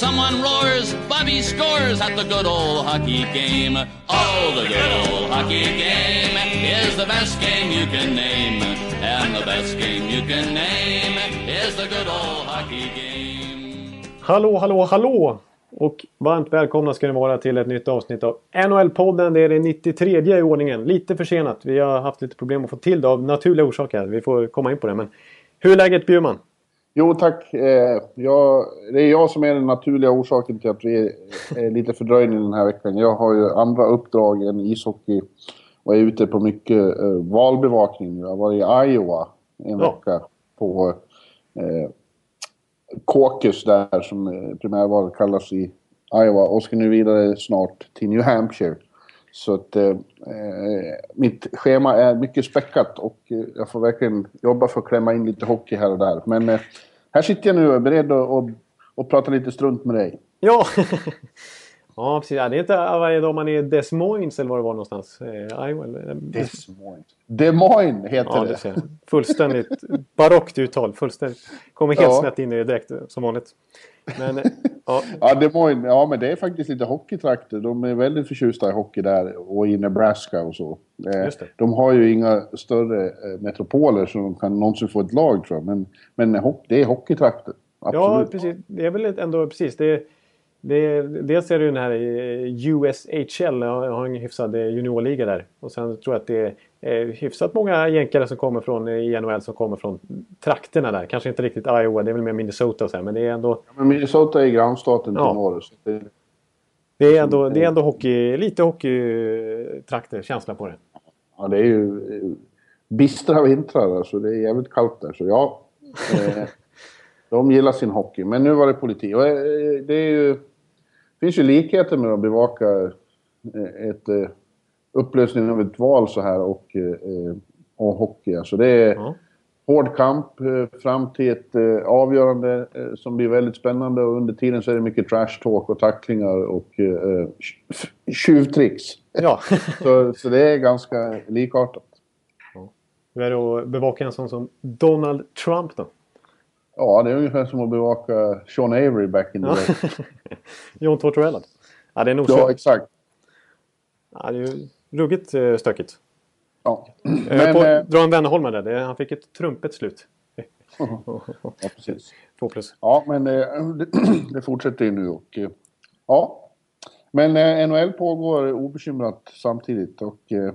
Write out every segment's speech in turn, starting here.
Someone roars, Bobby scores at the good old hockey game. Oh, the good old hockey game is the best game you can name. And the best game you can name is the good old hockey game. Hallå, hallå, hallå! Och varmt välkomna ska ni vara till ett nytt avsnitt av NHL-podden. Det är det 93 i ordningen. Lite försenat. Vi har haft lite problem att få till det av naturliga orsaker. Vi får komma in på det. Men hur är läget Bjurman? Jo tack. Eh, jag, det är jag som är den naturliga orsaken till att vi är lite fördröjning den här veckan. Jag har ju andra uppdrag än ishockey och är ute på mycket eh, valbevakning. Jag har varit i Iowa en Ja. vecka på eh, caucus där som eh, primärvalet kallas i Iowa och ska nu vidare snart till New Hampshire. Så att eh, eh, mitt schema är mycket späckat och eh, jag får verkligen jobba för att klämma in lite hockey här och där. Men eh, här sitter jag nu och är beredd att, att, att prata lite strunt med dig. Ja! ja, precis. Ja, det är inte varje dag man är Des Moines eller var det var någonstans. Eh, Iowa, eller- Des Moines. Des Moines heter Ja, det. ser. Fullständigt barockt uttal. Fullständigt. Kommer helt Ja. snett in i det direkt som vanligt. Men ja, Ja, Des Moines, ja men det är faktiskt lite hockeytrakter. De är väldigt förtjusta i hockey där och i Nebraska och så. Eh. De har ju inga större eh, metropoler så de kan någonsin få ett lag tror jag. Men, men det är hockeytrakter. Absolut. ja, precis. Det är väl ändå precis. Det, det, dels är det ju den här eh, USHL. Har, har en hyfsad eh, juniorliga där. Och sen tror jag att det är eh, hyfsat många jänkare som kommer från i NHL som kommer från trakterna där. Kanske inte riktigt Iowa. Det är väl mer Minnesota och så här, Men det är ändå, Men Minnesota är grannstaten till Ja. norr. Det, det är ändå, det är ändå hockey, lite hockeytrakter. Känsla på det. ja, det är ju bistra vintrar alltså. Det är jävligt kallt där. Så ja, de gillar sin hockey. Men nu var det politik. Det är ju, finns ju likheter med att bevaka eh, ett eh, upplösning av ett val så här och, eh, och hockey. Alltså det är Ja. hård kamp fram till ett avgörande som blir väldigt spännande och under tiden så är det mycket trash talk och tacklingar och eh, tj- tjuvtricks. Ja. Så, så det är ganska likartat. Hur är det att bevaka en sån som Donald Trump då? Ja, det är ungefär som att bevaka Sean Avery back in the day. John Tortorella. Ja, det är nog Ja, exakt. Ja, det är ju ruggigt eh, stökigt. Ja. Men, Men, på, eh, dra en Wennerholm där. Det, han fick ett trumpet slut. ja, precis. Två plus. Ja, men eh, det, det fortsätter ju nu och eh, ja. Men eh, NHL pågår obekymrat samtidigt och eh,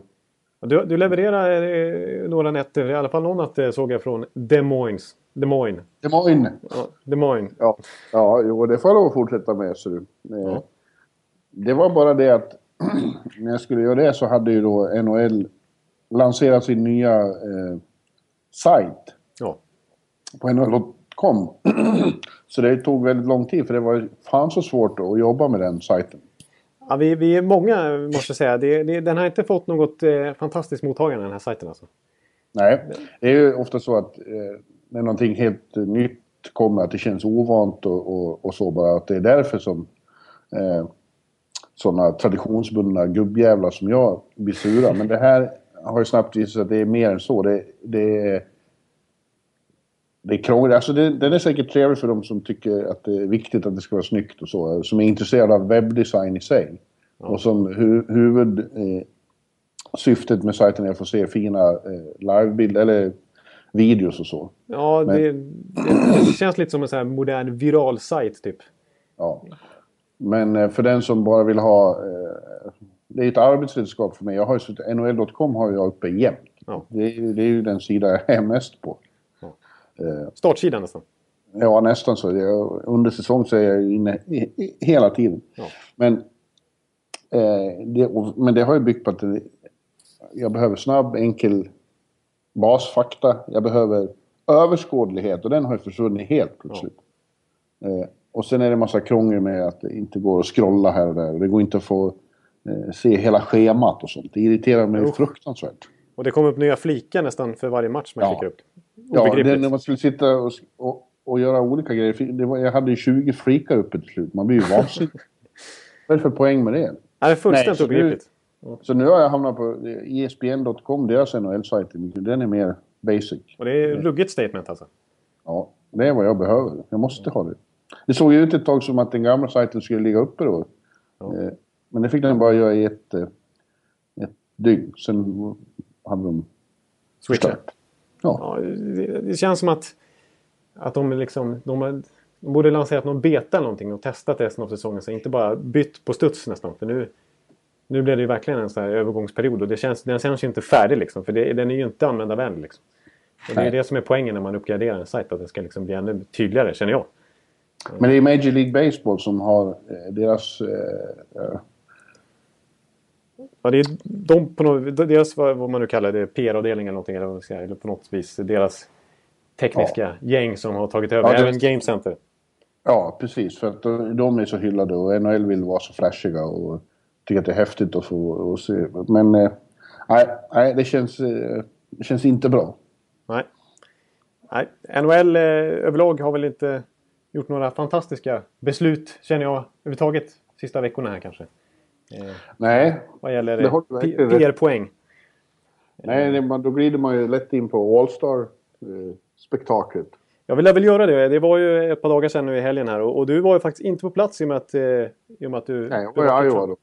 Du, du levererar eh, några nätter, i alla fall någon natt eh, såg jag från Des Moines. Des Moines. Des Moines. Ja, Des Moines. Ja, ja jo, det får jag lov att fortsätta med. Så. Eh, Ja. Det var bara det att när jag skulle göra det så hade ju då NHL lanserat sin nya eh, sajt Ja. på NHL.com. så det tog väldigt lång tid för det var fan så svårt att jobba med den sajten. Ja, vi, vi är många måste jag säga. Det, det, den har inte fått något eh, fantastiskt mottagande den här sajten alltså. Nej, det är ju ofta så att eh, när någonting helt nytt kommer att det känns ovant och, och, och så bara att det är därför som eh, sådana traditionsbundna gubbjävlar som jag blir sura. Men det här har ju snabbt visat sig att det är mer än så. Det, det är... Det är krångligt. Alltså det, den är säkert trevlig för de som tycker att det är viktigt att det ska vara snyggt och så. Som är intresserade av webbdesign i sig. Och som hu, huvud... Eh, syftet med sajten är att få se fina eh, livebilder eller videos och så. Ja, Men- det, det, känns lite som en sån här modern viral sajt typ. Ja. Men eh, för den som bara vill ha... Eh, det är ett arbetsredskap för mig. Jag har ju NHL.com har jag uppe jämt. Ja. Det, det är ju den sida jag är mest på. Eh, Startsidan nästan. ja, nästan så. Jag, under säsong så är jag inne hela tiden. Ja. Men, eh, det, men det har ju byggt på att jag behöver snabb, enkel basfakta. Jag behöver överskådlighet och den har ju försvunnit helt plötsligt. Eh, och sen är det en massa krångel med att det inte går att scrolla här och där. Det går inte att få eh, se hela schemat och sånt. Det irriterar mig Usch. fruktansvärt. Och det kommer upp nya flikar nästan för varje match man Ja. klickar upp. Ja, det, när man skulle sitta och, och, och göra olika grejer. Det var, jag hade ju 20 flikar uppe till slut. Man blir ju vansinnig. Vad är det för poäng med det? Nej, det är fullständigt obegripligt. Så nu har jag hamnat på ESPN.com, deras NHL-sajt. Den är mer basic. Och det är ruggigt statement alltså? Ja, det är vad jag behöver. Jag måste ha det. Det såg ju ut ett tag som att den gamla sajten skulle ligga uppe då. Ja. Eh, men det fick den bara göra i ett, eh, ett dygn. Sen hade de switchat. Ja. ja det, det, känns som att, att de liksom... De, har, de borde lanserat någon beta eller någonting och testat resten av säsongen. Så inte bara bytt på studs nästan. För nu, nu blev det ju verkligen en sån här övergångsperiod och det känns, den känns ju inte färdig liksom. För det, den är ju inte användarvänlig liksom. Och det är det som är poängen när man uppgraderar en sajt. Att det ska liksom bli ännu tydligare, känner jag. Men det är Major League Baseball som har eh, deras... Eh, Ja, det är de på något, deras vad man nu kallar det, PR-avdelning eller någonting. Eller, eller på något vis deras tekniska ja. gäng som har tagit över. Ja, även Game Center. Ja, precis. För att de är så hyllade och NHL vill vara så flashiga och tycker att det är häftigt att få se. Men eh, nej, nej det, känns, eh, det känns inte bra. Nej. nej. NHL eh, överlag har väl inte gjort några fantastiska beslut, känner jag, överhuvudtaget. Sista veckorna här kanske. Eh, Nej. Vad gäller PR-poäng. Nej, det, då glider man ju lätt in på All-Star-spektaklet. Jag vill väl göra det. Det var ju ett par dagar sedan nu i helgen här och, och du var ju faktiskt inte på plats i och med att, eh, i och med att du... Nej, jag var i Iowa då.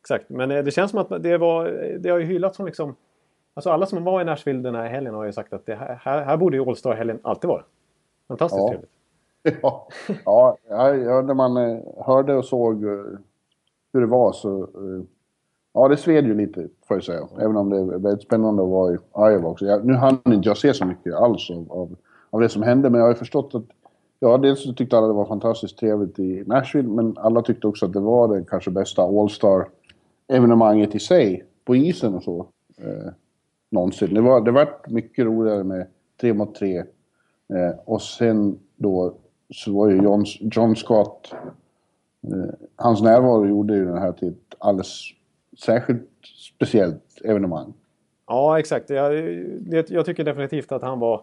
Exakt, men eh, det känns som att det, var, det har ju hyllats som liksom... Alltså alla som var i Nashville den här helgen har ju sagt att det här, här, här borde ju All-Star-helgen alltid vara. Fantastiskt ja. trevligt. Ja, ja, ja, när man hörde och såg hur det var så... Eh, ja, det sved ju lite får jag säga. Även om det är väldigt spännande att vara i Iowa också. Jag, nu hann inte jag se så mycket alls av, av, av, det som hände, men jag har ju förstått att... Ja, dels så tyckte alla det var fantastiskt trevligt i Nashville, men alla tyckte också att det var det kanske bästa evenemanget i sig, på isen och så. Eh, någonsin. Det var, det var mycket roligare med tre mot tre. Eh, och sen då så var ju John, John Scott Eh, hans närvaro gjorde ju den här till ett alldeles särskilt speciellt evenemang. Ja, exakt. Jag, jag tycker definitivt att han var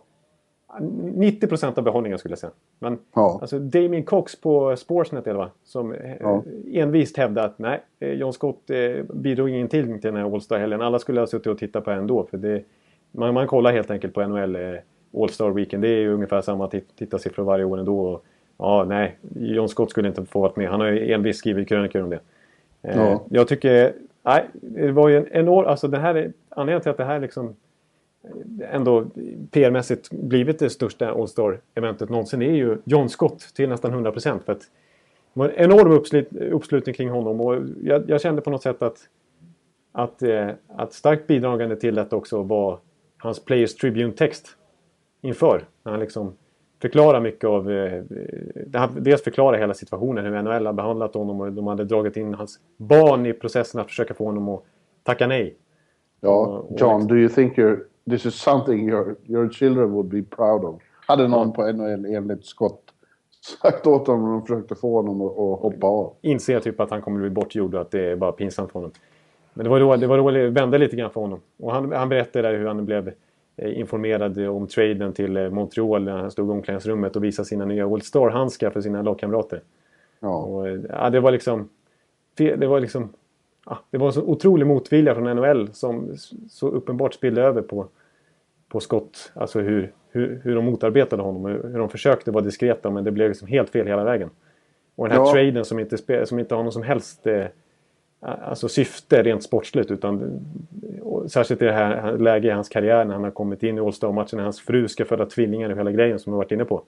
90 procent av behållningen skulle jag säga. Men ja. alltså Damien Cox på Sportsnet eller va? Som eh, ja. envist hävdade att nej, eh, John Scott bidrog ingenting till den här All-Star-helgen. Alla skulle ha suttit och tittat på ändå. För det, man, man kollar helt enkelt på NHL All-Star Weekend. Det är ju ungefär samma tittarsiffror varje år ändå. Och Ja, nej. John Scott skulle inte få vara med. Han har ju envist skrivit krönikor om det. Eh, ja. Jag tycker... Nej, det var ju en enorm... Alltså det här är... Anledningen till att det här liksom ändå PR-mässigt blivit det största All-Star-eventet någonsin är ju John Scott till nästan 100 procent. det var en enorm uppslut, uppslutning kring honom och jag, jag, kände på något sätt att, att, eh, att starkt bidragande till detta också var hans Players Tribune-text inför. När han liksom förklara mycket av... Eh, dels förklara hela situationen, hur NHL har behandlat honom och de hade dragit in hans barn i processen att försöka få honom att tacka nej. Ja, John, liksom- do you think you're, this is something your, your children would be proud of? Hade någon på NHL enligt skott sagt åt honom och försökte få honom att, hoppa av. Inser typ att han kommer bli bortgjord och att det är bara pinsamt för honom. Men det var då det, var då det vände lite grann för honom. Och han, han berättade hur han blev Eh, informerad om traden till eh, Montreal när han stod i omklädningsrummet och visade sina nya All Star-handskar för sina lagkamrater. Ja. Och, eh, ja, det var liksom... Det var liksom... Ja, det var en så otrolig motvilja från NHL som så uppenbart spillde över på, på Scott. Alltså hur, hur, hur de motarbetade honom. Hur de försökte vara diskreta men det blev liksom helt fel hela vägen. Och den här ja. traden som inte, som inte har någon som helst eh, alltså syfte rent sportsligt. Utan, särskilt i det här läget i hans karriär när han har kommit in i All Star-matchen. När hans fru ska föda tvillingar och hela grejen som vi varit inne på.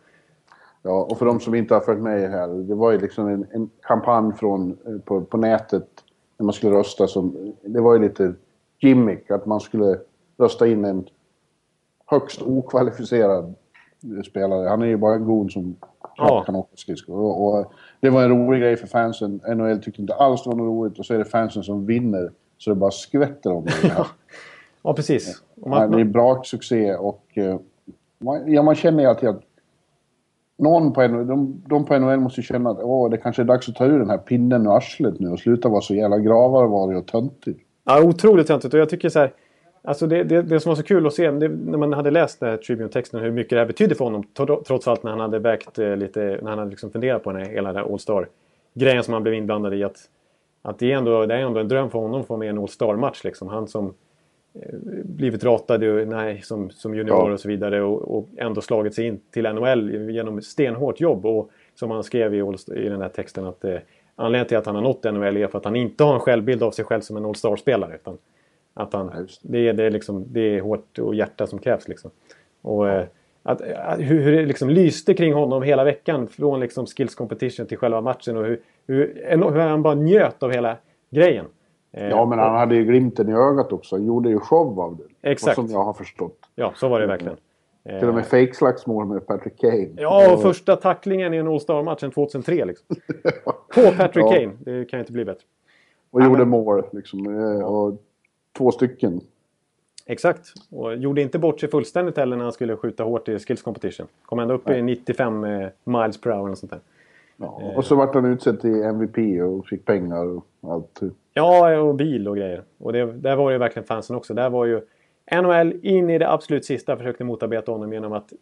Ja, och för de som inte har följt med här. Det var ju liksom en, en kampanj från, eh, på, på nätet när man skulle rösta. Som, det var ju lite gimmick att man skulle rösta in en högst okvalificerad spelare. Han är ju bara god som ja. kan åka skridskor. Och, och, det var en rolig grej för fansen. NHL tyckte inte alls det var något roligt och så är det fansen som vinner. Så det bara skvätter om det. ja, precis. Man, det är bra succé och man, ja, man känner ju alltid att någon på NHL, de, de på NHL måste känna att åh, det kanske är dags att ta ur den här pinnen ur arslet nu och sluta vara så jävla gravarvarig och töntig. Ja, otroligt töntigt och jag tycker så här Alltså det, det, det som var så kul att se det, när man hade läst den här Tribune-texten hur mycket det här betydde för honom. Trots allt när han hade vägt eh, lite, när han hade liksom funderat på den här, hela den här All Star-grejen som han blev inblandad i. Att, att det, är ändå, det är ändå en dröm för honom att få med en All Star-match. Liksom. Han som blivit ratad nej, som, som junior ja. och så vidare och, och, ändå slagit sig in till NHL genom stenhårt jobb. Och som han skrev i, i den här texten att eh, anledningen till att han har nått NHL är för att han inte har en självbild av sig själv som en All Star-spelare. Utan att han, ja, det, är, det, är liksom, det är hårt och hjärta som krävs. Liksom. Och, eh, att, att, hur, hur det liksom lyste kring honom hela veckan från liksom skills competition till själva matchen och hur, hur, hur han bara njöt av hela grejen. Eh, ja, men han hade ju glimten i ögat också. Han gjorde ju show av det. Exakt. Som jag har förstått. Ja, så var det verkligen. Till och med fake-slagsmål med Patrick Kane. Ja, och första tacklingen i en All-Star-matchen 2003 liksom. På Patrick ja. Kane. Det kan inte bli bättre. Och gjorde mål liksom. Eh, och två stycken. Exakt. Och gjorde inte bort sig fullständigt heller när han skulle skjuta hårt i skills competition. Kom ändå upp i 95 eh, miles per hour och sånt där. Ja, och så vart han utsedd till MVP och fick pengar och allt. Ja, och bil och grejer. Och det, där var ju verkligen fansen också. Där var ju NHL in i det absolut sista försökte motarbeta honom genom att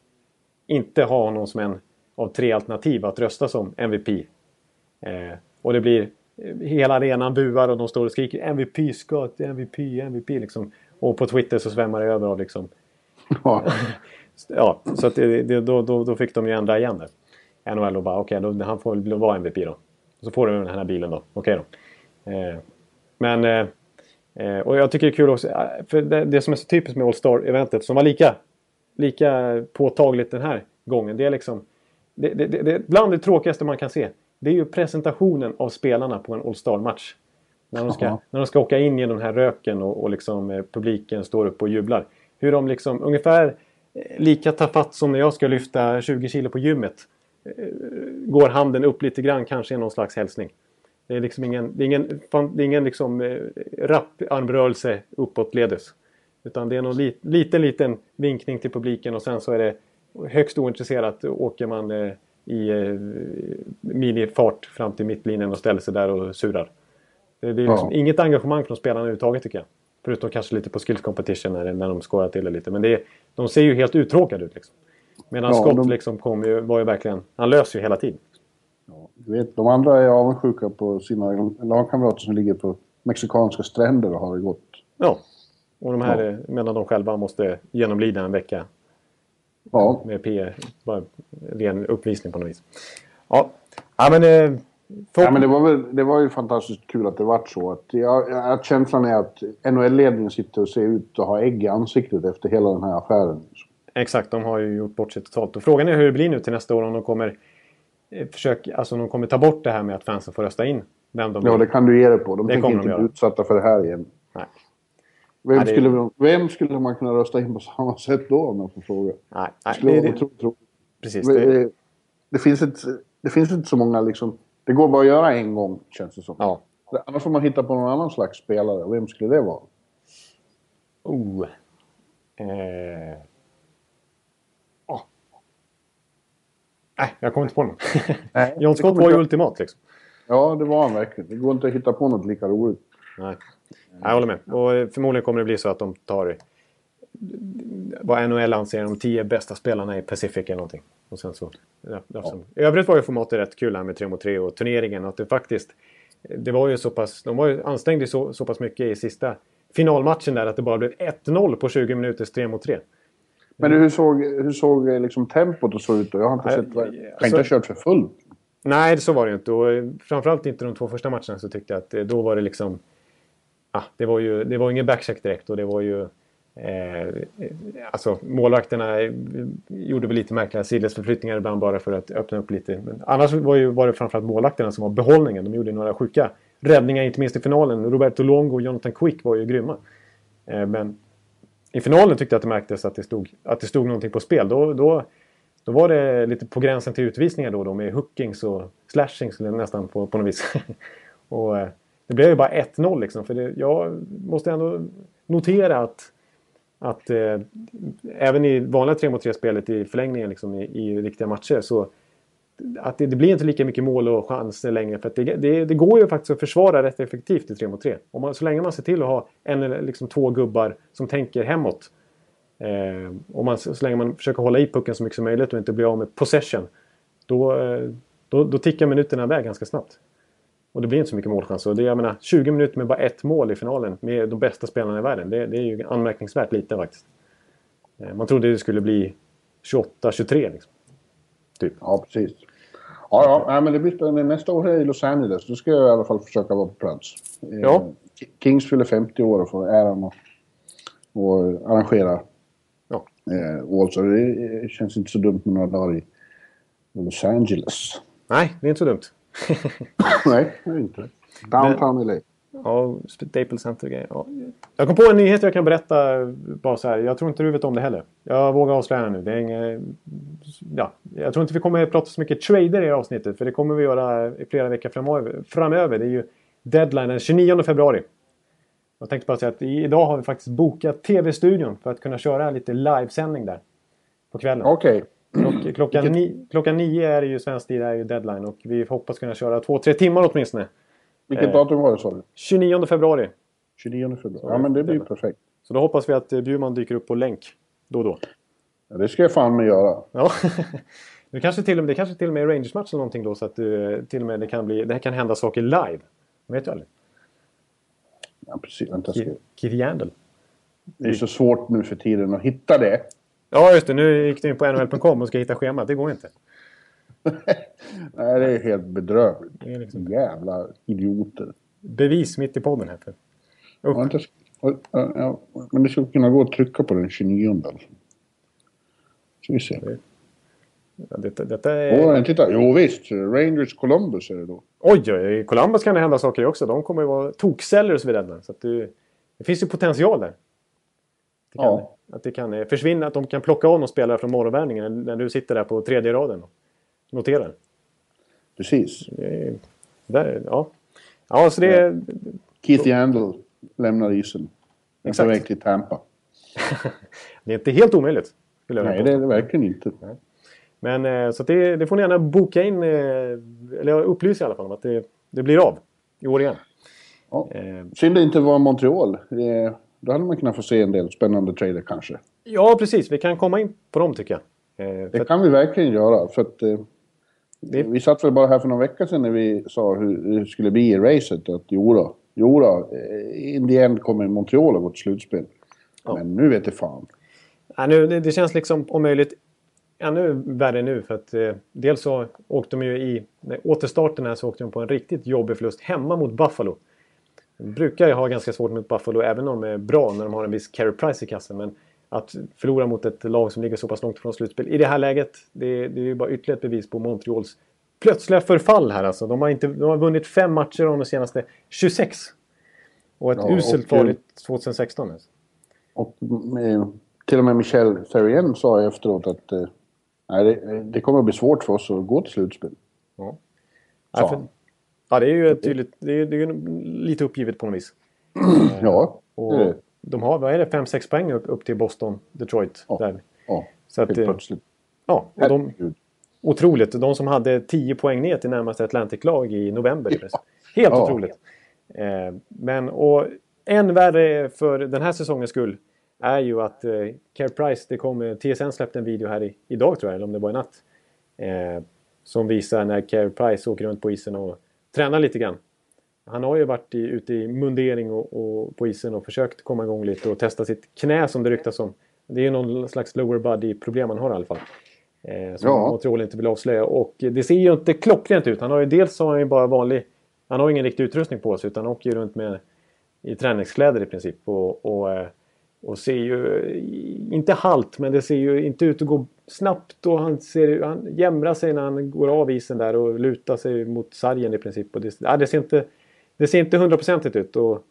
inte ha honom som en av tre alternativ att rösta som MVP. Eh, och det blir hela arenan buar och de står och skriker MVP Scott, MVP, MVP liksom. Och på Twitter så svämmar det över av liksom. Ja. ja, så att det, det, då, då, då fick de ju ändra igen där. NHL och bara okej, okay, han får väl vara MVP då. Och så får du den här bilen då. Okej okay då. Eh, men... Eh, och jag tycker det är kul också, eh, för det, det som är så typiskt med All Star-eventet som var lika, lika påtagligt den här gången. Det är liksom... Det, det, det, det, bland det tråkigaste man kan se det är ju presentationen av spelarna på en All Star-match. När, de ska, när de ska åka in genom den här röken och, och liksom, eh, publiken står upp och jublar. Hur de liksom ungefär eh, lika tafatt som när jag ska lyfta 20 kilo på gymmet. Eh, går handen upp lite grann, kanske i någon slags hälsning. Det är liksom ingen, det är ingen, det är ingen liksom, eh, rapp armrörelse uppåtledes. Utan det är någon li, liten, liten vinkning till publiken och sen så är det högst ointresserat åker man eh, i eh, minifart fram till mittlinjen och ställer sig där och surar. Det, det är liksom ja. inget engagemang från spelarna överhuvudtaget tycker jag. Förutom kanske lite på skills competition när, när de skårar till det lite. Men det är, de ser ju helt uttråkade ut. Liksom. Medan ja, Scott de... liksom kom ju, var ju verkligen... Han löser ju hela tiden. Ja, du vet, de andra är avundsjuka på sina lagkamrater som ligger på mexikanska stränder och har det gott. Ja, och de här ja. medan de själva måste genomlida en vecka Ja. Med P, bara ren uppvisning på något vis. Ja, ja men... Eh, ja, men det, var väl, det var ju fantastiskt kul att det vart så. Att, ja, att känslan är att NHL-ledningen sitter och ser ut att ha ägg i ansiktet efter hela den här affären. Exakt, de har ju gjort bort sig totalt. Och frågan är hur det blir nu till nästa år om de kommer eh, försöka, alltså de kommer ta bort det här med att fansen får rösta in vem de Ja, det kan du ge det på. De det tänker inte de bli utsatta för det här igen. Nej. Vem, nej, skulle, det... vem skulle man kunna rösta in på samma sätt då om jag får fråga? Nej, nej, skulle det, tro, tro. Precis, det... Det, finns det finns inte så många liksom... Det går bara att göra en gång känns det som. Ja. Annars får man hitta på någon annan slags spelare. Vem skulle det vara? Oh. Eh... Nej, jag kommer inte på någon. John Scott var ju ultimat liksom. Ja, det var han verkligen. Det går inte att hitta på något lika roligt. Nej. Jag håller med. Och förmodligen kommer det bli så att de tar vad NHL anser de tio bästa spelarna i Pacific eller någonting. Och sen så, ja, ja. I övrigt var ju formatet rätt kul här med 3 mot 3 och turneringen. Att det faktiskt, det var ju så pass, de var ju ansträngde så, så pass mycket i sista finalmatchen där att det bara blev 1-0 på 20 minuters 3 mot 3. Men hur såg, hur såg liksom tempot och så ut då? Jag har inte sett, jag, kan alltså, inte kört för fullt. Nej, så var det inte. Och framförallt inte de två första matcherna så tyckte jag att eh, då var det liksom ah, det var ju det var ingen backcheck direkt och det var ju eh, alltså målvakterna gjorde väl lite märkliga sidledsförflyttningar ibland bara för att öppna upp lite. Men annars var, ju, var det framförallt målvakterna som var behållningen. De gjorde några sjuka räddningar, inte minst i finalen. Roberto Longo och Jonathan Quick var ju grymma. Eh, men i finalen tyckte jag att det märktes att det stod, att det stod någonting på spel. Då, då, då var det lite på gränsen till utvisningar då, då med hookings och slashings nästan på, på något vis. och, eh, det blev ju bara 1-0 liksom. För det, jag måste ändå notera att, att eh, även i vanliga 3 mot 3 spelet i förlängningen liksom, i, i, riktiga matcher så att det, det, blir inte lika mycket mål och chanser längre. För det, det, det, går ju faktiskt att försvara rätt effektivt i 3 mot 3. Om man, så länge man ser till att ha en eller liksom två gubbar som tänker hemåt. Eh, och man, så länge man försöker hålla i pucken så mycket som möjligt och inte bli av med possession. Då, eh, då, då tickar minuterna iväg ganska snabbt. Och det blir inte så mycket målchanser. Det, jag menar, 20 minuter med bara ett mål i finalen med de bästa spelarna i världen. Det, det är ju anmärkningsvärt lite faktiskt. Eh, man trodde det skulle bli 28-23 liksom. Typ. Ja, precis. Ja, ja, men det blir spännande. Nästa år är jag i Los Angeles. Då ska jag i alla fall försöka vara på plats. Eh, ja. Kings fyller 50 år och får äran att och arrangera ja. eh, det känns inte så dumt med några dagar i Los Angeles. Nej, det är inte så dumt. Nej, det är inte. Downtown LA. Ja, Staples Center ja. Jag kom på en nyhet jag kan berätta bara så här. Jag tror inte du vet om det heller. Jag vågar avslöja nu. Det är inget, ja, jag tror inte vi kommer att prata så mycket trader i avsnittet. För det kommer vi göra i flera veckor framöver. framöver. Det är ju deadline den 29 februari. Jag tänkte bara säga att idag har vi faktiskt bokat TV-studion för att kunna köra lite livesändning där. På kvällen. Okej. Okay. Klock, klockan, ni, klockan nio är det ju svensk tid, är ju deadline. Och vi hoppas kunna köra två, tre timmar åtminstone. Vilket eh, datum var det sa du? 29 februari. 29 februari. Ja men det blir perfekt. Så då hoppas vi att eh, Bjurman dyker upp på länk då och då. Ja, det ska jag fan med göra. Ja. det kanske till och med, det kanske till och med är Rangers-match eller någonting då så att uh, till och med det kan, bli, det kan hända saker live. Man vet ju aldrig. Ja precis. Vänta, Keith Yandel. Det är så svårt nu för tiden att hitta det. Ja just det, nu gick du in på nhl.com och ska hitta schemat. Det går inte. Nej, det är helt bedrövligt. Det är liksom... Jävla idioter. Bevis mitt i podden. Ja, inte, ja, men det skulle kunna gå att trycka på den 29 alltså. Ska vi se. Ja, detta, detta är... Åh, titta. Jo visst, Rangers Columbus är det då. Oj, oj, i Columbus kan det hända saker också. De kommer ju vara toksellers vid den. Så att det, det finns ju potential där. Det kan, ja. Att det kan eh, försvinna, att de kan plocka av någon spelare från morgonvärmningen när du sitter där på tredje raden noterar. Precis. Där, ja. ja, så det... Ja. Keith Yandel lämnar isen. Den är på väg till Tampa. det är inte helt omöjligt. Nej, det är det verkligen inte. Men eh, så det, det, får ni gärna boka in, eh, eller jag upplyser i alla fall om att det, det blir av i år igen. Ja. Eh. Synd det inte var Montreal. Det, då hade man kunnat få se en del spännande trader kanske. Ja, precis. Vi kan komma in på dem tycker jag. det kan vi verkligen göra. För att det... Vi satt väl bara här för någon vecka sedan när vi sa hur det skulle bli i racet. Att jodå, jodå, eh, in the end kommer Montreal att gå till slutspel. Ja. Men nu vet det fan. Ja, nu, det, det känns liksom om möjligt ännu värre nu. För att eh, dels så åkte de ju i återstarten här så åkte de på en riktigt jobbig förlust hemma mot Buffalo. De brukar ju ha ganska svårt mot Buffalo även om de är bra när de har en viss carry price i kassen. Men att förlora mot ett lag som ligger så pass långt från slutspel i det här läget, det, det är ju bara ytterligare ett bevis på Montreals plötsliga förfall här alltså. De har, inte, de har vunnit fem matcher av de senaste 26. Och ett ja, uselt farligt 2016. Alltså. Och med, till och med Michel Therrien sa efteråt att eh, nej, det, det, kommer att bli svårt för oss att gå till slutspel. Ja, ja, för, ja det är ju tydligt, det är, det är lite uppgivet på något vis. ja, och, det är det de har, vad är det, 5-6 poäng upp, upp till Boston, Detroit. Ja, där. ja så att, helt plötsligt. Ja, och de, otroligt. De som hade 10 poäng ner till närmaste Atlantic-lag i november. Ja. Helt ja. otroligt. Eh, men och än värre för den här säsongens skull är ju att eh, Care Price, det kom, TSN släppte en video här i, idag tror jag, eller om det var i natt. Eh, som visar när Care Price åker runt på isen och tränar lite grann. Han har ju varit i, ute i mundering och, och, på isen och försökt komma igång lite och testa sitt knä som det ryktas om. Det är ju någon slags lower body-problem han har i alla fall. Eh, som ja. Montreal inte vill avslöja. Och det ser ju inte klockrent ut. Han har ju, dels har han ju bara vanlig... Han har ingen riktig utrustning på sig utan han åker ju runt med i träningskläder i princip. Och, och, eh, och ser ju, inte halt, men det ser ju inte ut att gå snabbt. Och han, ser, han jämrar sig när han går av isen där och lutar sig mot sargen i princip. Och det, ja, det ser inte det ser inte hundraprocentigt ut. Och,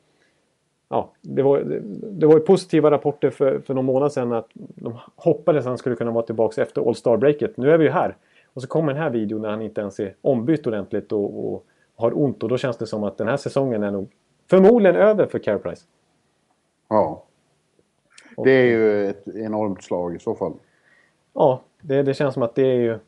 ja, det, var, det, det var positiva rapporter för, för någon månad sedan att de hoppades att han skulle kunna vara tillbaka efter All Star-breaket. Nu är vi ju här. Och så kommer den här videon när han inte ens är ombytt ordentligt och, och har ont. Och då känns det som att den här säsongen är nog förmodligen över för Care Price. Ja. Det är ju ett enormt slag i så fall. Ja, det, det känns som att det är ju...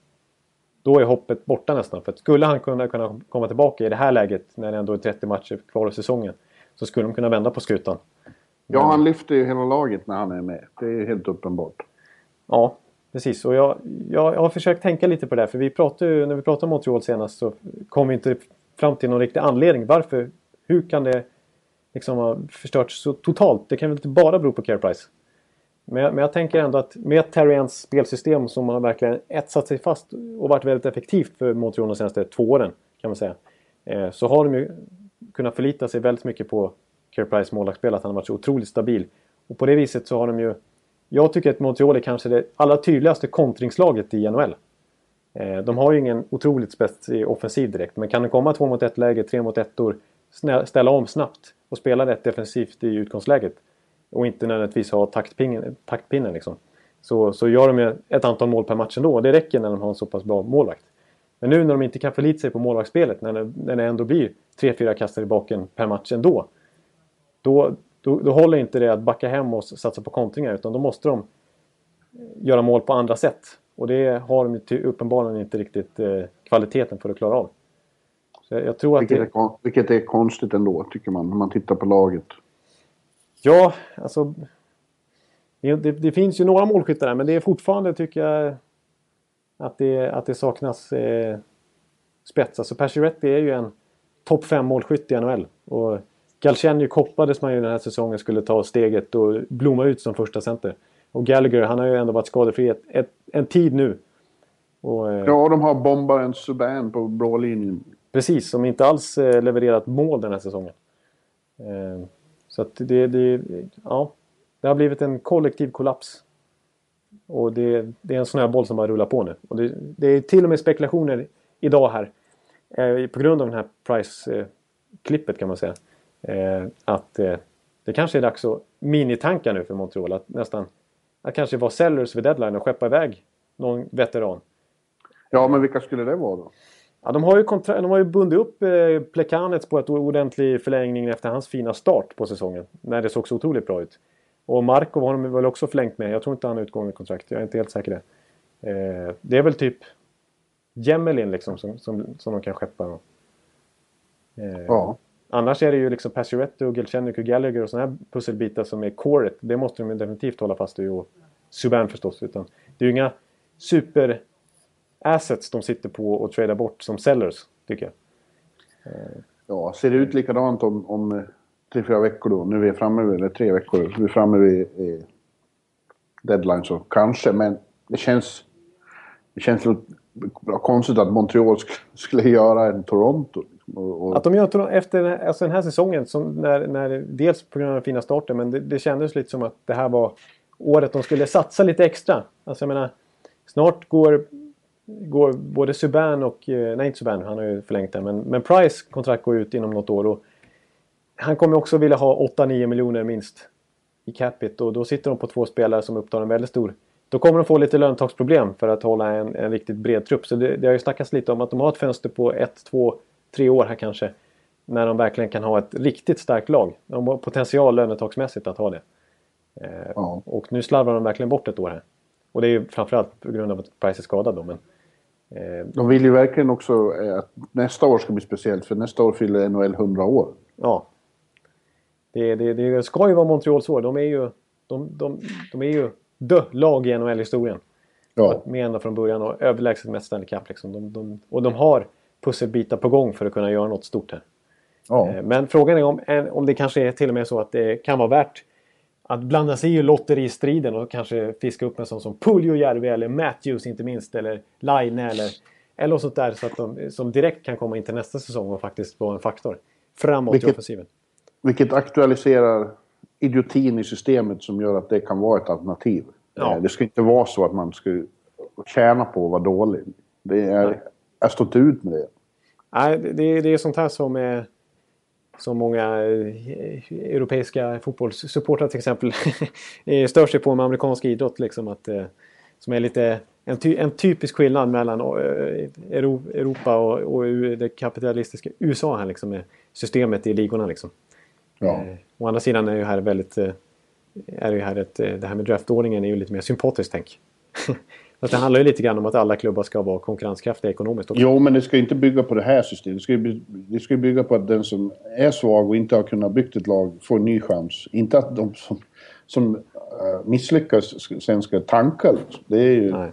då är hoppet borta nästan. För skulle han kunna, kunna komma tillbaka i det här läget när det ändå är 30 matcher kvar av säsongen så skulle de kunna vända på skutan. Ja, han lyfter ju hela laget när han är med. Det är helt uppenbart. Ja, precis. Och jag, jag, jag har försökt tänka lite på det här. För vi pratade ju, när vi pratade om Montreal senast så kom vi inte fram till någon riktig anledning. Varför? Hur kan det liksom ha förstörts så totalt? Det kan väl inte bara bero på Care Price? Men jag, men jag tänker ändå att med Terriens spelsystem som har verkligen etsat sig fast och varit väldigt effektivt för Montreal de senaste två åren kan man säga. Eh, så har de ju kunnat förlita sig väldigt mycket på Care Price målvaktsspel, att han har varit så otroligt stabil. Och på det viset så har de ju... Jag tycker att Montreal är kanske det allra tydligaste kontringslaget i NHL. Eh, de har ju ingen otroligt spetsig offensiv direkt, men kan de komma två mot ett läge, tre mot ettor, ställa om snabbt och spela rätt defensivt i utgångsläget och inte nödvändigtvis ha taktpinnen, taktpinnen liksom. Så, så gör de ju ett antal mål per match ändå. Det räcker när de har en så pass bra målvakt. Men nu när de inte kan förlita sig på målvaktsspelet, när det, när det ändå blir 3-4 kastare i baken per match ändå. Då, då, då håller inte det att backa hem och satsa på kontringar utan då måste de göra mål på andra sätt. Och det har de uppenbarligen inte riktigt eh, kvaliteten för att klara av. Så jag, jag tror vilket, att det... är, vilket är konstigt ändå, tycker man, när man tittar på laget. Ja, alltså... Det, det, finns ju några målskyttar där, men det är fortfarande, tycker jag, att det, att det saknas eh, spets. Alltså Pacioretty är ju en topp 5 målskytt i NHL. Och Galchenyuk hoppades man ju den här säsongen skulle ta steget och blomma ut som första center. Och Gallagher, han har ju ändå varit skadefri ett, ett, en tid nu. Och, eh, ja, de har bombaren Subban på blå linjen. Precis, som inte alls eh, levererat mål den här säsongen. Eh, så att det, det, ja, det har blivit en kollektiv kollaps. Och det, det är en sån här boll som bara rullar på nu. Och det, det är till och med spekulationer idag här. Eh, på grund av den här Price-klippet kan man säga. Eh, att eh, det kanske är dags att minitanka nu för Montreal. Att nästan att kanske vara sellers vid deadline och skeppa iväg någon veteran. Ja, men vilka skulle det vara då? Ja, de, har ju kontra- de har ju bundit upp eh, Plekanets på ett ordentlig förlängning efter hans fina start på säsongen. När det såg så otroligt bra ut. Och Markov har de väl också förlängt med. Jag tror inte han har utgående kontrakt. Jag är inte helt säker det. Eh, det är väl typ Jemelin liksom som, som, som de kan skeppa. Eh, ja. Annars är det ju liksom Pacioretty och Gelchenyuk och Gallagher och sådana här pusselbitar som är coret. Det måste de definitivt hålla fast vid. Och Subban förstås. Utan det är ju inga super assets de sitter på och tradar bort som sellers, tycker jag. Ja, ser det ut likadant om, om tre, fyra veckor då? Nu är vi framme vid, eller tre veckor, vi är framme vid eh, deadline så kanske, men det känns... Det känns konstigt att Montreal skulle göra en Toronto. Och... Att de gör efter alltså den här säsongen, som när, när, dels på grund av den fina starten, men det, det kändes lite som att det här var året de skulle satsa lite extra. Alltså jag menar, snart går går både Subban och... Eh, nej, inte Subban, han har ju förlängt det. Men, men Price kontrakt går ut inom något år. Och han kommer också vilja ha 8-9 miljoner minst i capita och då sitter de på två spelare som upptar en väldigt stor... Då kommer de få lite löntagsproblem för att hålla en, en riktigt bred trupp. Så det, det har ju snackats lite om att de har ett fönster på ett, två, tre år här kanske. När de verkligen kan ha ett riktigt starkt lag. De har potential lönetagsmässigt att ha det. Eh, ja. Och nu slarvar de verkligen bort ett år här. Och det är ju framförallt på grund av att Price är skadad då. Men de vill ju verkligen också eh, att nästa år ska bli speciellt för nästa år fyller NHL 100 år. Ja. Det, det, det ska ju vara Montreals år. De är ju, de, de, de är ju the lag i NHL-historien. Ja. Med ända från början och överlägset mest Stanley Cup. Liksom. De, de, och de har pusselbitar på gång för att kunna göra något stort här. Ja. Eh, men frågan är om, om det kanske är till och med så att det kan vara värt att blanda sig i lotteristriden och kanske fiska upp en sån som Puljujärvi eller Matthews inte minst eller Line eller, eller något sånt där så att de som direkt kan komma in till nästa säsong och faktiskt vara en faktor framåt vilket, i offensiven. Vilket aktualiserar idiotin i systemet som gör att det kan vara ett alternativ. Ja. Eh, det ska inte vara så att man ska tjäna på att vara dålig. Det är, jag står inte ut med det. Nej, det, det är sånt här som är som många eh, europeiska fotbollssupportrar till exempel stör sig på med amerikansk idrott. Liksom, att, eh, som är lite en, ty en typisk skillnad mellan eh, Europa och, och det kapitalistiska USA här liksom, med systemet i ligorna. Liksom. Ja. Eh, å andra sidan är ju här väldigt... Är ju här ett, det här med draftordningen är ju lite mer sympatiskt tänk. Fast det handlar ju lite grann om att alla klubbar ska vara konkurrenskraftiga ekonomiskt också. Jo, men det ska inte bygga på det här systemet. Det ska, ju, det ska bygga på att den som är svag och inte har kunnat bygga ett lag får en ny chans. Inte att de som, som uh, misslyckas sen ska tanka. Liksom. Det är ju... Nej.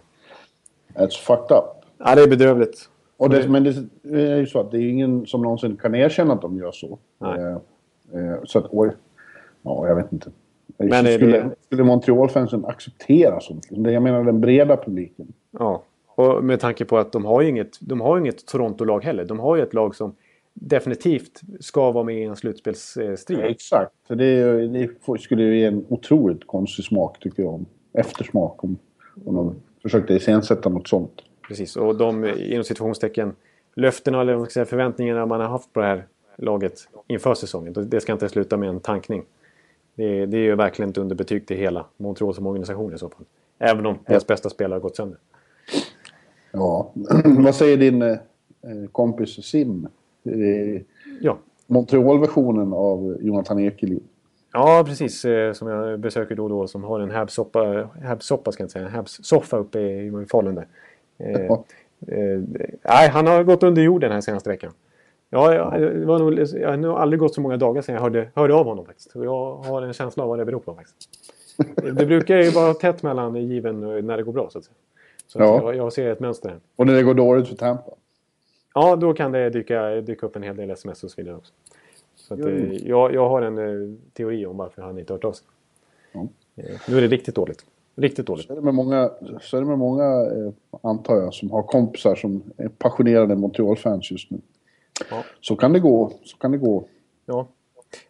That's fucked up. Ja, det är bedrövligt. Och det, men det är ju så att det är ingen som någonsin kan erkänna att de gör så. Nej. Uh, uh, så att, oj. Ja, jag vet inte. Men skulle, det... skulle Montreal-fansen acceptera sånt? Jag menar den breda publiken. Ja, och med tanke på att de har ju inget, de har inget Toronto-lag heller. De har ju ett lag som definitivt ska vara med i en slutspelsstrid. Ja, exakt. Så det, det skulle ju ge en otroligt konstig smak tycker jag. Eftersmak om, om de försökte iscensätta något sånt. Precis, och de inom situationstecken löftena eller förväntningarna man har haft på det här laget inför säsongen. Det ska inte sluta med en tankning. Det, det är ju verkligen ett underbetyg till hela Montreal som organisation i så fall. Även om deras bästa spelare har gått sönder. Ja, vad säger din eh, kompis Sim? Eh, ja. Montreal-versionen av Jonathan Ekeliv. Ja, precis. Eh, som jag besöker då och då. Som har en Habs-soppa, Habs-soppa ska jag inte säga, en Habs-soffa uppe i Falun där. Eh, ja. eh, nej, han har gått under jorden här senaste veckan. Ja, jag, det var nog, jag har nog aldrig gått så många dagar sedan jag hörde, hörde av honom faktiskt. Och jag har en känsla av vad det beror på faktiskt. Det brukar ju vara tätt mellan given när det går bra så att säga. Så ja. jag, jag, ser ett mönster här. Och när det går dåligt för Tampa? Ja, då kan det dyka, dyka upp en hel del sms och så vidare också. Så att, mm. jag, jag har en uh, teori om varför han inte hört av sig. Mm. nu är det riktigt dåligt. Riktigt dåligt. Så är det med många, så är det med många eh, antar jag, som har kompisar som är passionerade Montreal-fans just nu. Ja. Så kan det gå. Så kan det gå. Ja.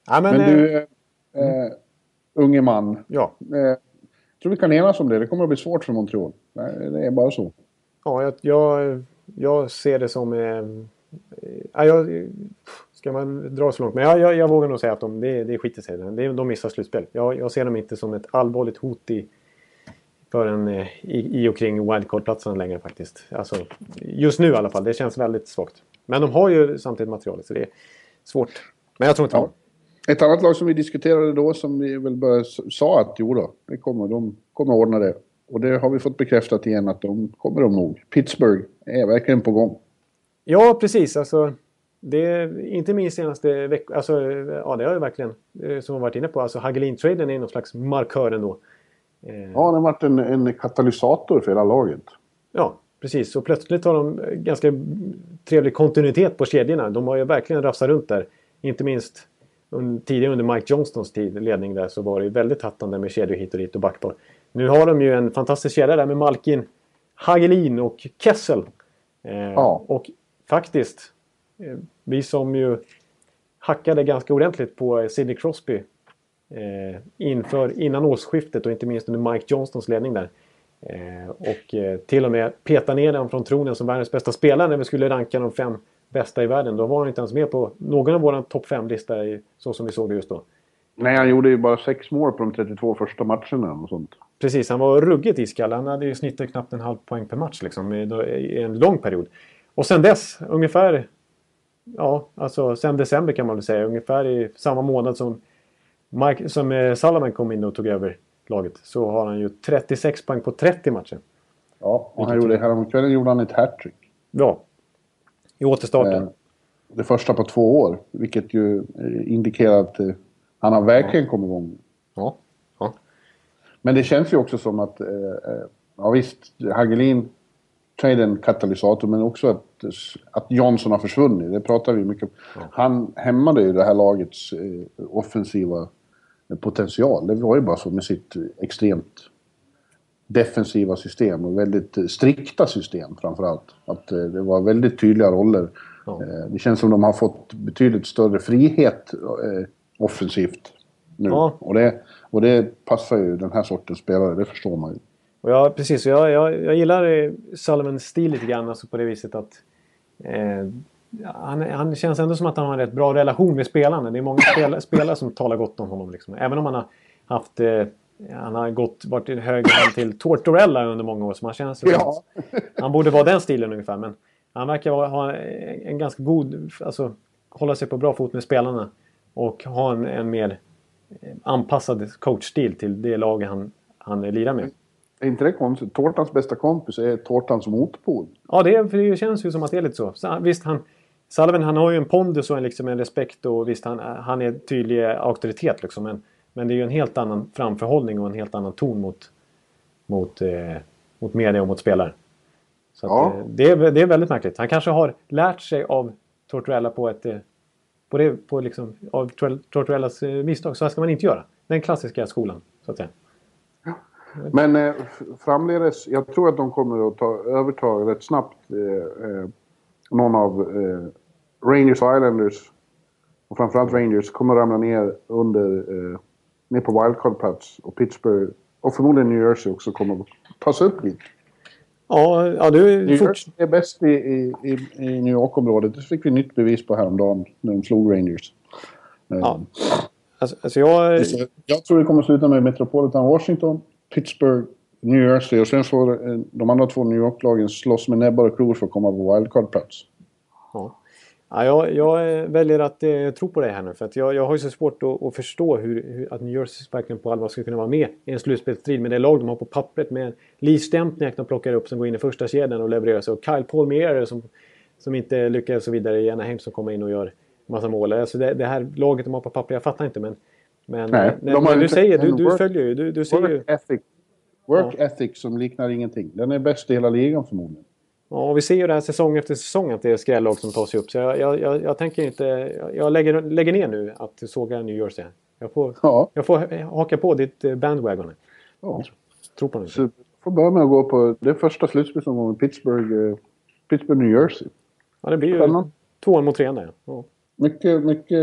ja men, men, du, eh, mm. unge man. Ja. Eh, tror vi kan enas om det. Det kommer att bli svårt för Montreal. Det är bara så. Ja, jag, jag, jag ser det som... Eh, ja, jag, ska man dra så långt? Men jag, jag, jag vågar nog säga att de, det, det skiter sig. De, de missar slutspel. Jag, jag ser dem inte som ett allvarligt hot i, för en, eh, i, i och kring wildcard-platserna längre faktiskt. Alltså, just nu i alla fall. Det känns väldigt svagt. Men de har ju samtidigt materialet så det är svårt. Men jag tror inte ja. Ett annat lag som vi diskuterade då som vi väl bara sa att jo då, det kommer, de kommer ordna det. Och det har vi fått bekräftat igen att de kommer de nog. Pittsburgh är verkligen på gång. Ja, precis. Alltså, det, inte minst senaste veckan. Alltså, ja, det har jag verkligen, eh, som jag varit inne på, alltså Hagelin-traden är någon slags markör ändå. Eh. Ja, den har varit en, en katalysator för hela laget. Ja, Precis, och plötsligt har de ganska trevlig kontinuitet på kedjorna. De har ju verkligen rafsat runt där. Inte minst tidigare under Mike Johnstons tid, ledning där, så var det väldigt hattande med kedjor hit och dit och backpar. Nu har de ju en fantastisk kedja där med Malkin, Hagelin och Kessel. Eh, ja. Och faktiskt, eh, vi som ju hackade ganska ordentligt på Sidney Crosby eh, inför, innan årsskiftet och inte minst under Mike Johnstons ledning där. Eh, och eh, till och med peta ner den från tronen som världens bästa spelare när vi skulle ranka de fem bästa i världen. Då var han inte ens med på någon av våra topp fem listor så som vi såg det just då. Nej, han gjorde ju bara sex mål på de 32 första matcherna och sånt. Precis, han var ruggigt iskall. Han hade ju snittat knappt en halv poäng per match liksom, i en lång period. Och sen dess, ungefär... Ja, alltså sen december kan man väl säga. Ungefär i samma månad som, Mike, som eh, Salaman kom in och tog över laget så har han ju 36 poäng på 30 matcher. Ja, och han gjorde, häromkvällen gjorde han ett hattrick. Ja, i återstarten. Eh, det första på två år, vilket ju eh, indikerar att eh, han har verkligen ja. kommit igång. Ja. ja. Men det känns ju också som att, ja visst, Hagelin är en katalysator, men också att, att Johnson har försvunnit. Det pratar vi mycket om. Ja. Han hämmade ju det här lagets offensiva potential. Det var ju bara så med sitt extremt defensiva system och väldigt strikta system framförallt. Att eh, det var väldigt tydliga roller. Ja. Eh, det känns som de har fått betydligt större frihet eh, offensivt nu. Ja. Och, det, och det passar ju den här sortens spelare, det förstår man ju. Och ja, precis. Jag, jag, jag gillar Sullivans stil lite grann alltså på det viset att eh, han, han, känns ändå som att han har en rätt bra relation med spelarna. Det är många spelare, spelare som talar gott om honom. Liksom. Även om han har haft... Eh, han har gått, varit i hög hand till Tortorella under många år. Så man känner sig ja. Han borde vara den stilen ungefär. Men han verkar ha en ganska god... Alltså hålla sig på bra fot med spelarna. Och ha en, en mer anpassad coachstil till det lag han, han lirar med. är inte det konstigt? Tårtans bästa kompis är tårtans motpol. Ja, det, för det känns ju som att det är lite så. så visst, han, Sullivan han har ju en pondus och en, liksom en respekt och visst han, han är tydlig auktoritet liksom. Men, men det är ju en helt annan framförhållning och en helt annan ton mot, mot, eh, mot media och mot spelare. Så Ja. att, eh, det, är, det är väldigt märkligt. Han kanske har lärt sig av Tortorella på ett... eh, På det, på liksom, av Tor- Tortorellas eh, misstag. Så här ska man inte göra. Den klassiska skolan, så att säga. Men eh, framledes, jag tror att de kommer att ta, överta rätt snabbt eh, någon av Rangers och Islanders och framförallt Rangers kommer ramla ner under eh, ner på wildcard-plats och Pittsburgh och förmodligen New Jersey också kommer att tas upp dit. Ja, ja du... New Jersey är bäst i, i, i, i New York-området. Det fick vi nytt bevis på häromdagen när de slog Rangers. Eh, ja. Alltså, alltså jag... Jag tror det kommer sluta med Metropolitan Washington, Pittsburgh, New Jersey och sen får eh, de andra två New York-lagen slåss med näbbar och klor för att komma på wildcard-plats. Ja. Ja, jag, jag eh, väljer att eh, tro på det här nu för att jag, jag har ju så svårt att, att förstå hur, hur att New Jersey verkligen på allvar ska kunna vara med i en slutspelsstrid med det lag de har på pappret med Lee Stempniak de plockar upp som går in i första kedjan och levererar sig och Kyle Palmieri som, som inte lyckas och så vidare i Anaheim som kommer in och gör massa mål. Alltså det, det här laget de har på pappret, jag fattar inte men men Nej, eh, när, har när du säger, du, du work- följer ju, du, du ser ju Work ethic. Work ethic som liknar ingenting. Den är bäst i hela ligan förmodligen. Och vi ser ju det här säsong efter säsong att det är skrällag som tar sig upp. Så jag, jag, jag, jag tänker inte... Jag, lägger, lägger ner nu att såga New Jersey. Jag får, Ja, jag får haka på ditt eh, bandwagon. ja. Tro på det. Så får börja med att gå på det första slutspelsomgången Pittsburgh, eh, Pittsburgh, New Jersey. Ja, det blir ju Spännande. tvåan mot trean där. Ja. Mycket, mycket,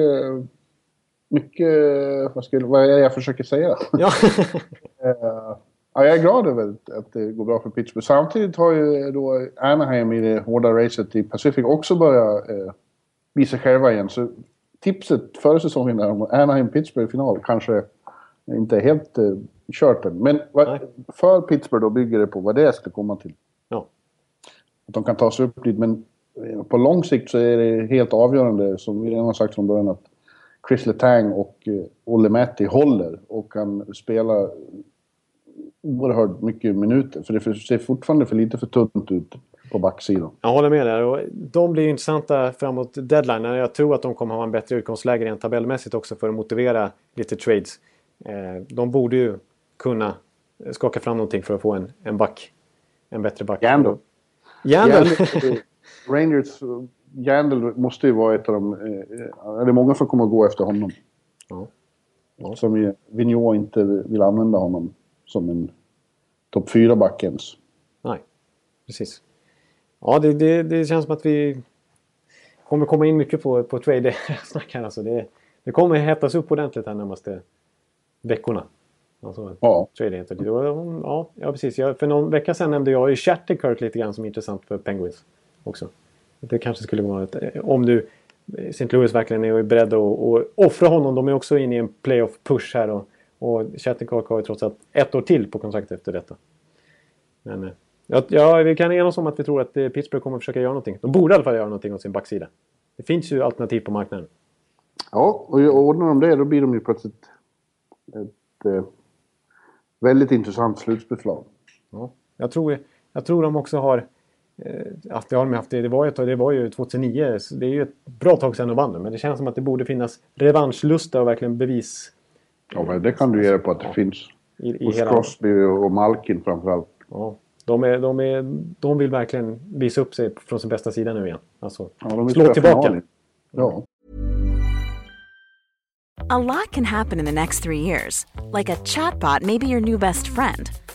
mycket, vad, ska, vad är det jag försöker säga? Ja. Ja, jag är glad över att- det går bra för Pittsburgh. Samtidigt har ju då Anaheim i det hårda racet i Pacific också börjat eh, visa själva igen. Så tipset före säsongen där om Anaheim-Pittsburgh-final kanske inte är helt eh, kört än. Men vad, för Pittsburgh då bygger det på vad det ska komma till. ja. Att de kan ta sig upp dit. Men eh, på lång sikt så är det helt avgörande, som vi redan har sagt från början, att Chris Letang och eh, Olle Matti håller och kan spela oerhört mycket minuter. För det ser fortfarande för lite för tunt ut på backsidan. Jag håller med där. Och de blir intressanta framåt deadline. Jag tror att de kommer ha en bättre utgångsläge rent tabellmässigt också för att motivera lite trades. Eh, De borde ju kunna skaka fram någonting för att få en, en back. En bättre back. Jandel. Jandel. Rangers, Jandel måste ju vara ett av de... eh, Det är många som kommer att gå efter honom. Ja. Ja. Som Vigneault inte vill använda honom som en topp 4-back ens. Nej, precis. Ja, det, det, det känns som att vi kommer komma in mycket på, på trade-snack här. Alltså det, det kommer hettas upp ordentligt här närmaste veckorna. Alltså, Ja. trade Ja, ja, precis. Jag, för någon vecka sedan nämnde jag ju Shatterkirk lite grann som intressant för Penguins också. Det kanske skulle vara ett, om du St. Louis verkligen är beredd att, att offra honom. De är också inne i en playoff-push här och, och Shatterkirk har ju trots allt ett år till på kontrakt efter detta. Men eh, ja, ja, vi kan enas om att vi tror att eh, Pittsburgh kommer att försöka göra någonting. De borde i alla fall göra någonting åt sin backsida. Det finns ju alternativ på marknaden. Ja, och ordnar de det då blir de ju plötsligt ett eh, väldigt intressant slutspelslag. Ja, jag, tror, jag tror de också har... Eh, att det har de haft, det, det, var ju, det var ju 2009, så det är ju ett bra tag sedan de vann Men det känns som att det borde finnas revanschlusta och verkligen bevis Ja, men det kan du ge på att det finns. i, i Hos hela... Crosby och Malkin framförallt. Ja, de, är, de, är, de vill verkligen visa upp sig från sin bästa sida nu igen. Alltså, Ja, slå tillbaka. Ja. A lot can happen in the next three years. Like a chatbot may be your new best friend.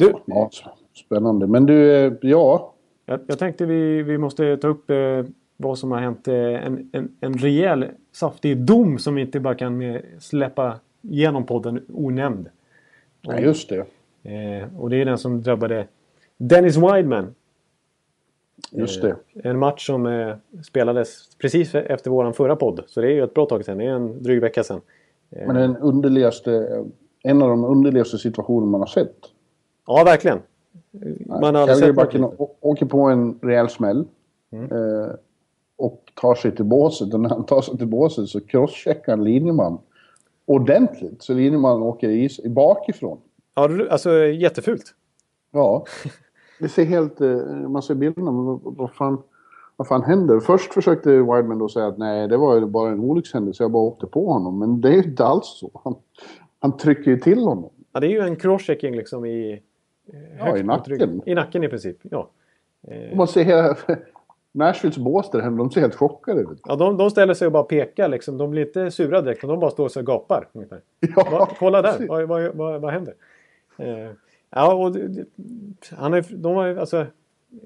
Du, ja, spännande. Men du, eh, ja. Jag, jag tänkte vi, vi måste ta upp eh, vad som har hänt. Eh, en, en, en rejäl saftig dom som vi inte bara kan släppa genom podden onämnd. ja, just det. Eh, och det är den som drabbade Dennis Wideman. Just det. Eh, En match som eh, spelades precis efter våran förra podd. Så det är ju ett bra tag sedan. Det är en dryg vecka sedan. Men den underligaste, en av de underligaste situationer man har sett. Ja, verkligen. Man har Calgarybacken åker på en rejäl smäll. Mm. Eh, och tar sig till båset. Och när han tar sig till båset så crosscheckar han linjeman ordentligt. Så linjeman åker i, i bakifrån. Ja, det- alltså jättefult. Ja. Det ser helt... eh, Man ser bilderna, men vad, vad, fan, vad fan händer? Först försökte Wideman då säga att nej, det var ju bara en olyckshändelse. Jag bara åkte på honom. Men det är ju inte alls så. Han, han trycker ju till honom. Ja, det är ju en crosschecking liksom i... eh, Ja, i nacken. I nacken i princip, ja. Och man ser. Nashvilles bås där hemma, de ser helt chockade ut. Ja, de, de ställer sig och bara pekar liksom. De blir inte sura direkt. De bara står så och gapar. Ungefär. Ja, Va, kolla där, vad, vad, vad, vad händer? Eh, ja, och han är, de har alltså...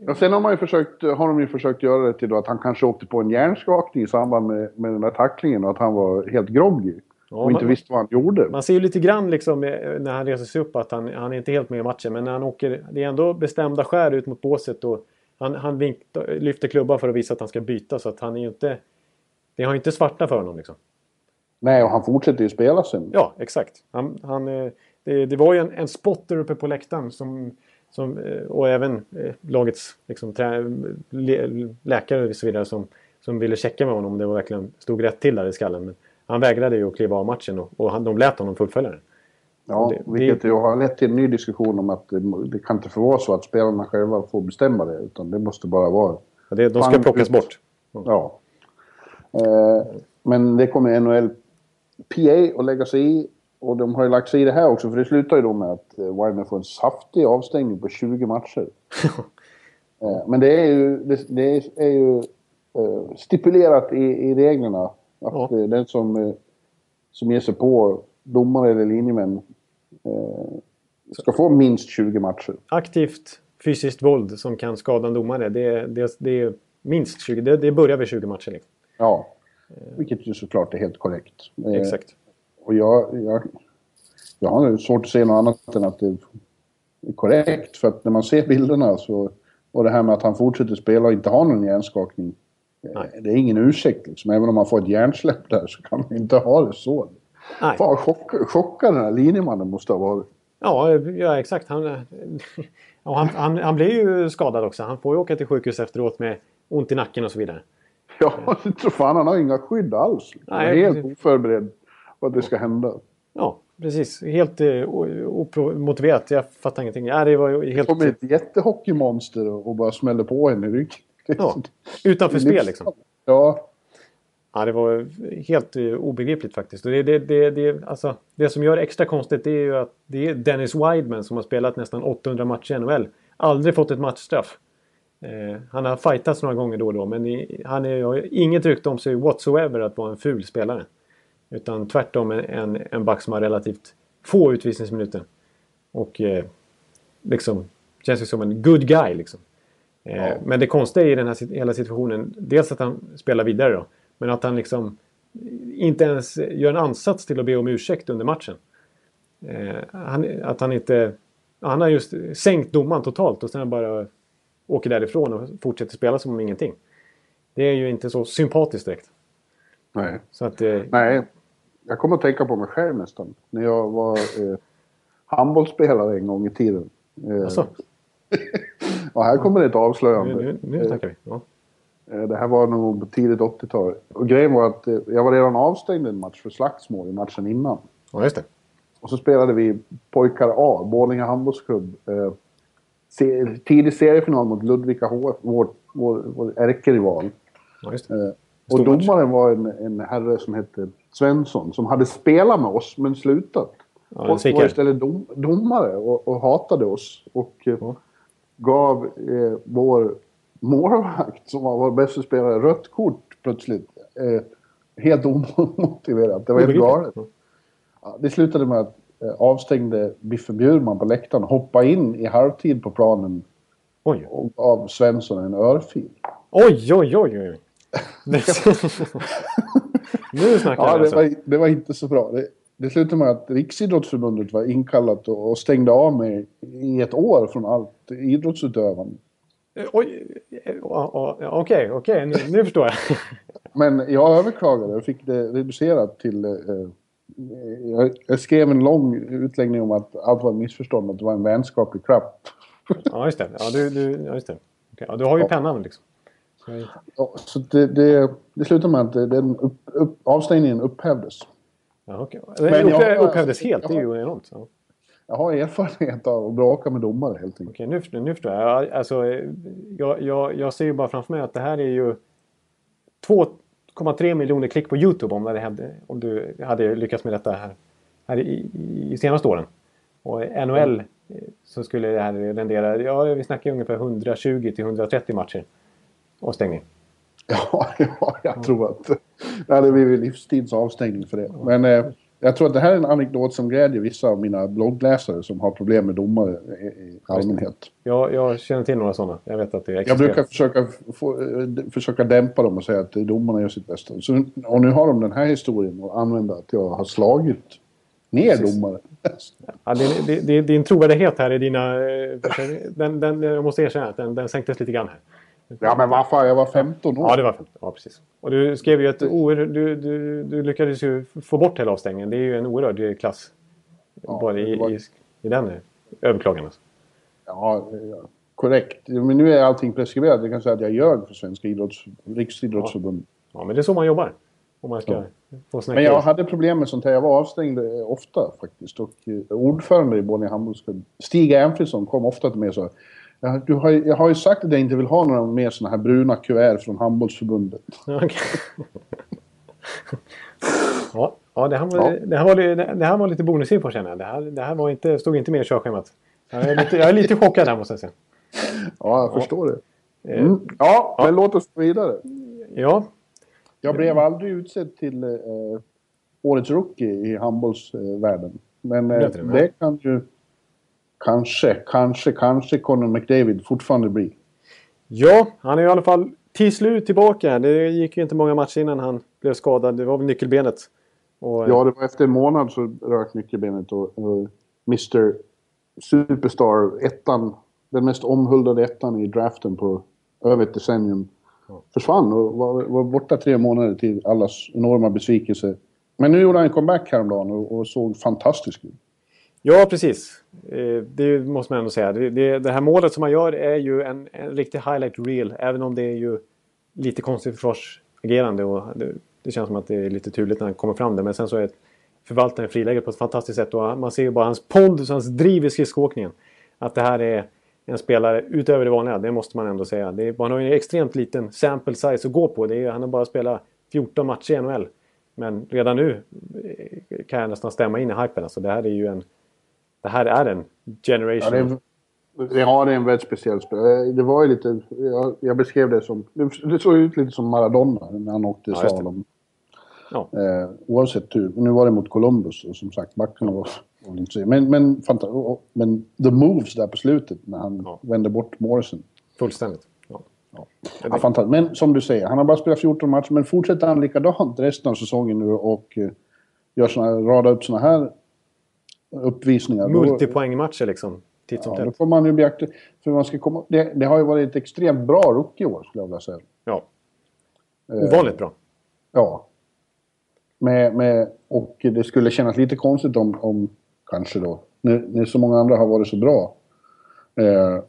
Och sen har, man ju försökt, har de ju försökt göra det till då att han kanske åkte på en hjärnskakning i samband med, med den där tacklingen och att han var helt groggy. Ja, och inte man- visste vad han gjorde. Man ser ju lite grann liksom eh, när han reser sig upp att han, han är inte helt med i matchen. Men när han åker, det är ändå bestämda skär ut mot båset och han, han vink, lyfter klubban för att visa att han ska byta. Så att han är ju inte... Det har ju inte svarta för honom liksom. Nej, och han fortsätter ju spela sen. Ja, exakt. Han, han, eh, det, det var ju en, en spotter uppe på läktaren som, som, eh, och även lagets liksom, trä, läkare och så vidare som, som ville checka med honom om det var verkligen stod rätt till där i skallen. Men han vägrade ju att kliva av matchen och, och han, de lät honom fullfölja den. Ja, det- vilket ju har lett till en ny diskussion om att det, det kan inte få vara så att spelarna själva får bestämma det. Utan det måste bara vara... Och det, de ska plockas bort. Ja. Eh, men det kommer NHL PA att lägga sig i. Och de har ju lagt sig i det här också. För det slutar ju då med att eh, Wideman får en saftig avstängning på 20 matcher. Eh, Men det är ju, det, det är ju eh, stipulerat i, i reglerna att Ja. eh, den som, eh, som ger sig på domare eller linjemän eh, ska få minst 20 matcher. Aktivt fysiskt våld som kan skada en domare. Det, det, det är minst 20. Det, det börjar vid 20 matcher. Liksom. Ja. Vilket ju såklart är helt korrekt. Exakt. Och jag, jag, jag har svårt att se något annat än att det är korrekt. För att när man ser bilderna så... Och det här med att han fortsätter spela och inte har någon hjärnskakning. Nej. Det är ingen ursäkt liksom. Även om man får ett hjärnsläpp där så kan man inte ha det så. Nej. Fan chock, chockad den här linjemannen måste ha varit. Ja, ja exakt. Han, han, han, han blir ju skadad också. Han får ju åka till sjukhus efteråt med ont i nacken och så vidare. Ja, jag tror fan han har inga skydd alls. Han är Nej, helt precis. oförberedd på att det ska hända. Ja, precis. Helt eh, omotiverat. Jag fattar ingenting. Ja, det var ju Det helt... kommer ett jättehockeymonster och och bara smäller på en i ryggen. Ja, utanför spel liksom. Ja, Ja, det var helt eh, obegripligt faktiskt. Det, det, det, det, alltså, det som gör det extra konstigt det är ju att det är Dennis Wideman som har spelat nästan 800 matcher i NHL. Aldrig fått ett matchstraff. Eh, han har fightats några gånger då och då men i, han är, har inget rykte om sig whatsoever att vara en ful spelare. Utan tvärtom en, en, en back som har relativt få utvisningsminuter. Och eh, liksom känns ju som en good guy liksom. Eh, Ja. Men det konstiga i den här hela situationen, dels att han spelar vidare då. Men att han liksom inte ens gör en ansats till att be om ursäkt under matchen. Eh, han, att han inte... Han har just sänkt domaren totalt och sen bara åker därifrån och fortsätter spela som om ingenting. Det är ju inte så sympatiskt direkt. nej. Så att, eh, Nej, jag kommer att tänka på mig själv nästan. När jag var eh, handbollsspelare en gång i tiden. Eh, alltså, och här kommer det ett nu, avslöjande. nu, nu snackar vi. Ja. Eh, det här var nog tidigt 80-tal. Och grejen var att eh, jag var redan avstängd en match för slagsmål i matchen innan. ja, just det. Och så spelade vi pojkar A, Borlänge handbollsklubb. Eh, tidig seriefinal mot Ludvika HF, vår, vår, vår ärkerival. Ja, just det. Eh, och match. domaren var en, en herre som hette Svensson som hade spelat med oss men slutat. Ja, och var istället dom, domare och, och hatade oss. Och eh, Ja. Gav eh, vår målvakt som var vår bästa spelare rött kort plötsligt. Eh, helt omotiverat. Det var helt galet. Ja. Ja, det slutade med att eh, avstängde Biffen Bjurman på läktaren hoppade in i halvtid på planen Oj, och gav Svensson en örfil. oj, oj, oj. oj. nu snackar Ja, vi det alltså. var, det var inte så bra. Det, det slutade med att Riksidrottsförbundet var inkallat och stängde av mig i ett år från allt idrottsutövande. Eh, oj, eh, okej, okej, nu, nu förstår jag. Men jag överklagade och fick det reducerat till... Eh, jag, jag, skrev en lång utläggning om att allt var missförstånd, att det var en vänskaplig crap. Ja, just det. Ja, du, du, ja, just det. Okay. Ja, du har ju ja. pennan liksom. Så, ja, så det, det, det slutade med att den upp, upp, avstängningen upphävdes. Ja, okay. Men jag, upphävdes helt, det är ju enormt. Ja. Jag har erfarenhet av att bråka med domare helt enkelt. Okej, nu, nu förstår jag. Alltså, jag, jag. Jag ser ju bara framför mig att det här är ju 2,3 miljoner klick på Youtube om, hade, om du hade lyckats med detta här, här i, i senaste åren. Och NHL så skulle det här rendera, ja vi snackar ungefär 120 till 130 matcher avstängning. Ja, ja jag tror att det hade blivit livstids avstängning för det. Men eh, jag tror att det här är en anekdot som glädjer vissa av mina bloggläsare som har problem med domare i allmänhet. Ja, jag känner till några sådana. Jag vet att det existerar. Jag brukar försöka, få, eh, försöka dämpa dem och säga att domarna gör sitt bästa. Så, och nu har de den här historien att använda att jag har slagit ner Precis. domare. Ja, din, din, din trovärdighet här i dina... Eh, den, den, jag måste erkänna att den, den sänktes lite grann här. Ja men varför? Jag var 15 år. Ja, det var 15. Ja, precis. Och du skrev ju oerhört... Du, du, du lyckades ju få bort hela avstängningen. Det är ju en oerhörd klass. Ja, bara i, var... i, i den överklagan. Alltså. Ja, ja, korrekt. Men nu är allting preskriberat. Jag kan säga att jag ljög för Svenska idrotts, Riksidrottsförbundet. Ja. ja, men det är så man jobbar. Om man ska ja. få Men jag hade problem med sånt här. Jag var avstängd eh, ofta faktiskt. Och eh, ordförande i Borlänge handbollsklubb, Stig Ernfridsson, kom ofta till mig och sa Ja, du har, jag har ju sagt att jag inte vill ha några mer såna här bruna kuvert från handbollsförbundet. Okay. ja, ja, det, här var, ja. Det, här var, det här var lite bonusinfo känner jag. Det här, det här var inte, stod inte med i körschemat. Jag är lite, jag är lite chockad här måste jag säga. Ja, jag förstår det. Mm. Ja, men låt oss gå vidare. Ja. Jag blev aldrig utsedd till eh, årets rookie i handbollsvärlden. Men eh, det kan ju kanske, kanske, kanske Conor McDavid fortfarande blir. Ja, han är i alla fall till slut tillbaka. Det gick ju inte många matcher innan han blev skadad. Det var väl nyckelbenet. Och, ja, det var efter en månad så rök nyckelbenet och, och Mr Superstar, ettan, den mest omhuldade ettan i draften på över ett decennium, försvann och var, var, borta tre månader till allas enorma besvikelse. Men nu gjorde han en comeback häromdagen och, och såg fantastisk ut. Ja, precis. Eh, det måste man ändå säga. Det, det här målet som man gör är ju en, en riktig highlight reel. Även om det är ju lite konstigt försvarsagerande. Och det, det känns som att det är lite turligt när han kommer fram där. Men sen så är förvaltaren frilägger på ett fantastiskt sätt. Och man ser ju bara hans pondus, hans driv i skridskoåkningen. Att det här är en spelare utöver det vanliga. Det måste man ändå säga. Det är, man har ju en extremt liten sample size att gå på. Det är, han har bara spelat 14 matcher i NHL. Men redan nu eh, kan jag nästan stämma in i hypen. Alltså det här är ju en det här är en generation. Ja, det, ja, det är en väldigt speciell spelare. Det var ju lite... Jag, jag, beskrev det som... Det såg ut lite som Maradona när han åkte ja, slalom. Ja. Eh, oavsett hur. Nu var det mot Columbus och som sagt backarna var... Men, men, men the moves där på slutet när han ja. vände bort Morrison. Fullständigt. Ja. Ja. Ja, fantastiskt. Men som du säger, han har bara spelat 14 matcher. Men fortsätter han likadant resten av säsongen nu och uh, gör såna, radar upp såna här uppvisningar. Multipoängmatcher liksom. Titt som ja, då får man ju beakta. För man ska komma, det, det, har ju varit ett extremt bra rookie-år skulle jag vilja säga. Ja. Eh, Ovanligt bra. Ja. Med, med, och det skulle kännas lite konstigt om, om kanske då, när, när så många andra har varit så bra. Eh,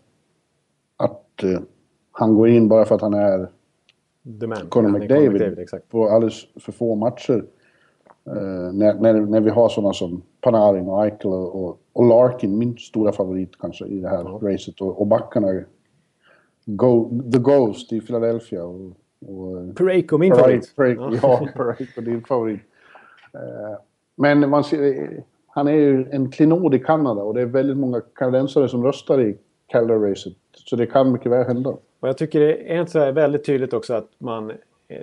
att eh, han går in bara för att han är The man. Conor McDavid, McDavid på alldeles för få matcher. Uh, när, när, när, vi har sådana som Panarin och Eichel och, och, Larkin, min stora favorit kanske i det här ja. racet. Och, och backarna, Go, The Ghost i Philadelphia. Och, och Pareko, min favorit. Pareko, ja, Pareko, din favorit. Uh, men man ser, han är ju en klenod i Kanada och det är väldigt många kanadensare som röstar i Calder-racet. Så det kan mycket väl hända. Och jag tycker det är så väldigt tydligt också att man Eh,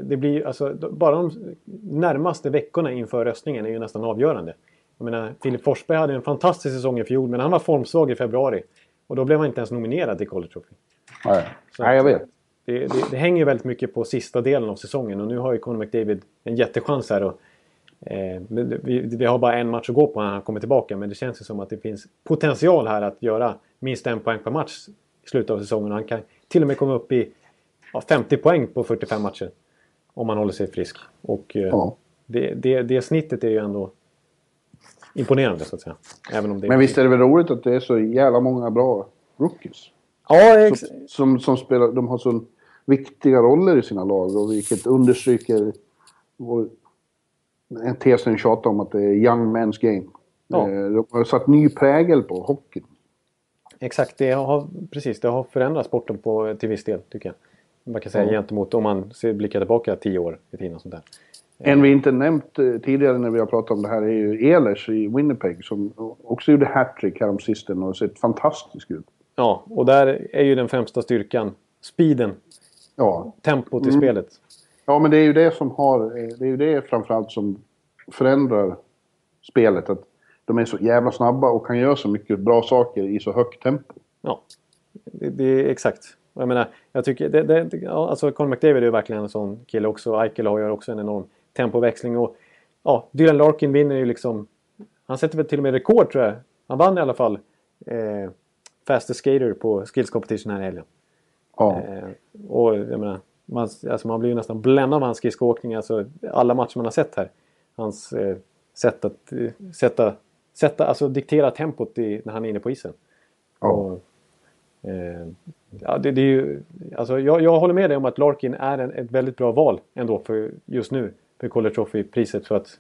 det blir alltså, bara de närmaste veckorna inför röstningen är ju nästan avgörande. Jag menar, Filip Forsberg hade en fantastisk säsong i fjol men han var formsvag i februari. Och då blev han inte ens nominerad till College Trophy. Nej, Nej jag vet. Det, det, det, hänger väldigt mycket på sista delen av säsongen och nu har ju Conor McDavid en jättechans här att Eh, vi, vi, har bara en match att gå på när han kommer tillbaka men det känns ju som att det finns potential här att göra minst en poäng per match i slutet av säsongen. Han kan till och med komma upp i ja, 50 poäng på 45 matcher. Om man håller sig frisk. Och eh, ja. det, det, det snittet är ju ändå imponerande så att säga. Även om det Men visst är det väl roligt att det är så jävla många bra rookies? Ja, som, som, som, spelar, de har så viktiga roller i sina lag och vilket understryker vår, en tesen tjatar om att det är young men's game. Ja. Eh, de har satt ny prägel på hockeyn. Exakt, det har, precis, det har förändrat sporten på, till viss del tycker jag. Man kan säga ja. gentemot om man ser, blickar tillbaka tio år i tiden. Och sånt där. En vi inte nämnt eh, tidigare när vi har pratat om det här är ju Ehlers i Winnipeg som också gjorde hattrick häromsistens och sett fantastisk ut. Ja, och där är ju den främsta styrkan speeden. Ja. Tempot i mm. spelet. Ja, men det är ju det som har... Det är ju det framförallt som förändrar spelet. Att de är så jävla snabba och kan göra så mycket bra saker i så högt tempo. Ja, det, det är exakt. Jag menar, jag tycker... Det, det, alltså Conor McDavid är ju verkligen en sån kille också. Eichel har ju också en enorm tempoväxling. Och ja, Dylan Larkin vinner ju liksom... Han sätter väl till och med rekord tror jag. Han vann i alla fall eh, Fastest Skater på Skills Competition här i helgen. Ja. Eh, och jag menar, man, alltså man blir ju nästan bländad av hans skridskoåkning. Alltså alla matcher man har sett här. Hans eh, sätt att eh, sätta, sätta, alltså diktera tempot i, när han är inne på isen. Ja. Och, eh, ja, det, det, är ju, alltså jag, jag håller med dig om att Larkin är en, ett väldigt bra val ändå för just nu för Calder Trophy-priset. För att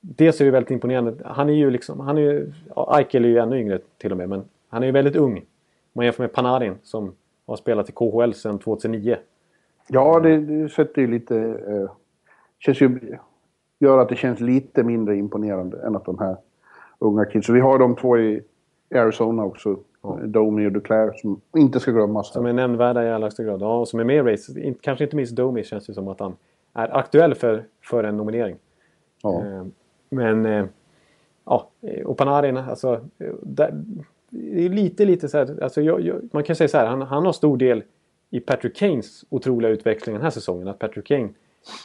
dels är det väldigt imponerande. Han är ju liksom, han är ju, ja, Eichel är ju ännu yngre till och med, men han är ju väldigt ung. Om man jämför med Panarin som har spelat i KHL sedan 2009. Ja, det, det sätter ju lite... Eh, känns ju, gör att det känns lite mindre imponerande än att de här unga kidsen... Vi har de två i Arizona också. Ja. Domi och Duclair som inte ska glömmas. Som är nämnvärda i allra högsta grad. Ja, och som är med i race. Kanske inte minst Domi känns det som att han är aktuell för, för en nominering. Ja. Eh, men... Eh, ja, och Panarin, alltså... Där, det är lite, lite så här, alltså jag, jag, man kan säga så här, han, han har stor del i Patrick Kanes otroliga utveckling den här säsongen. Att Patrick Kane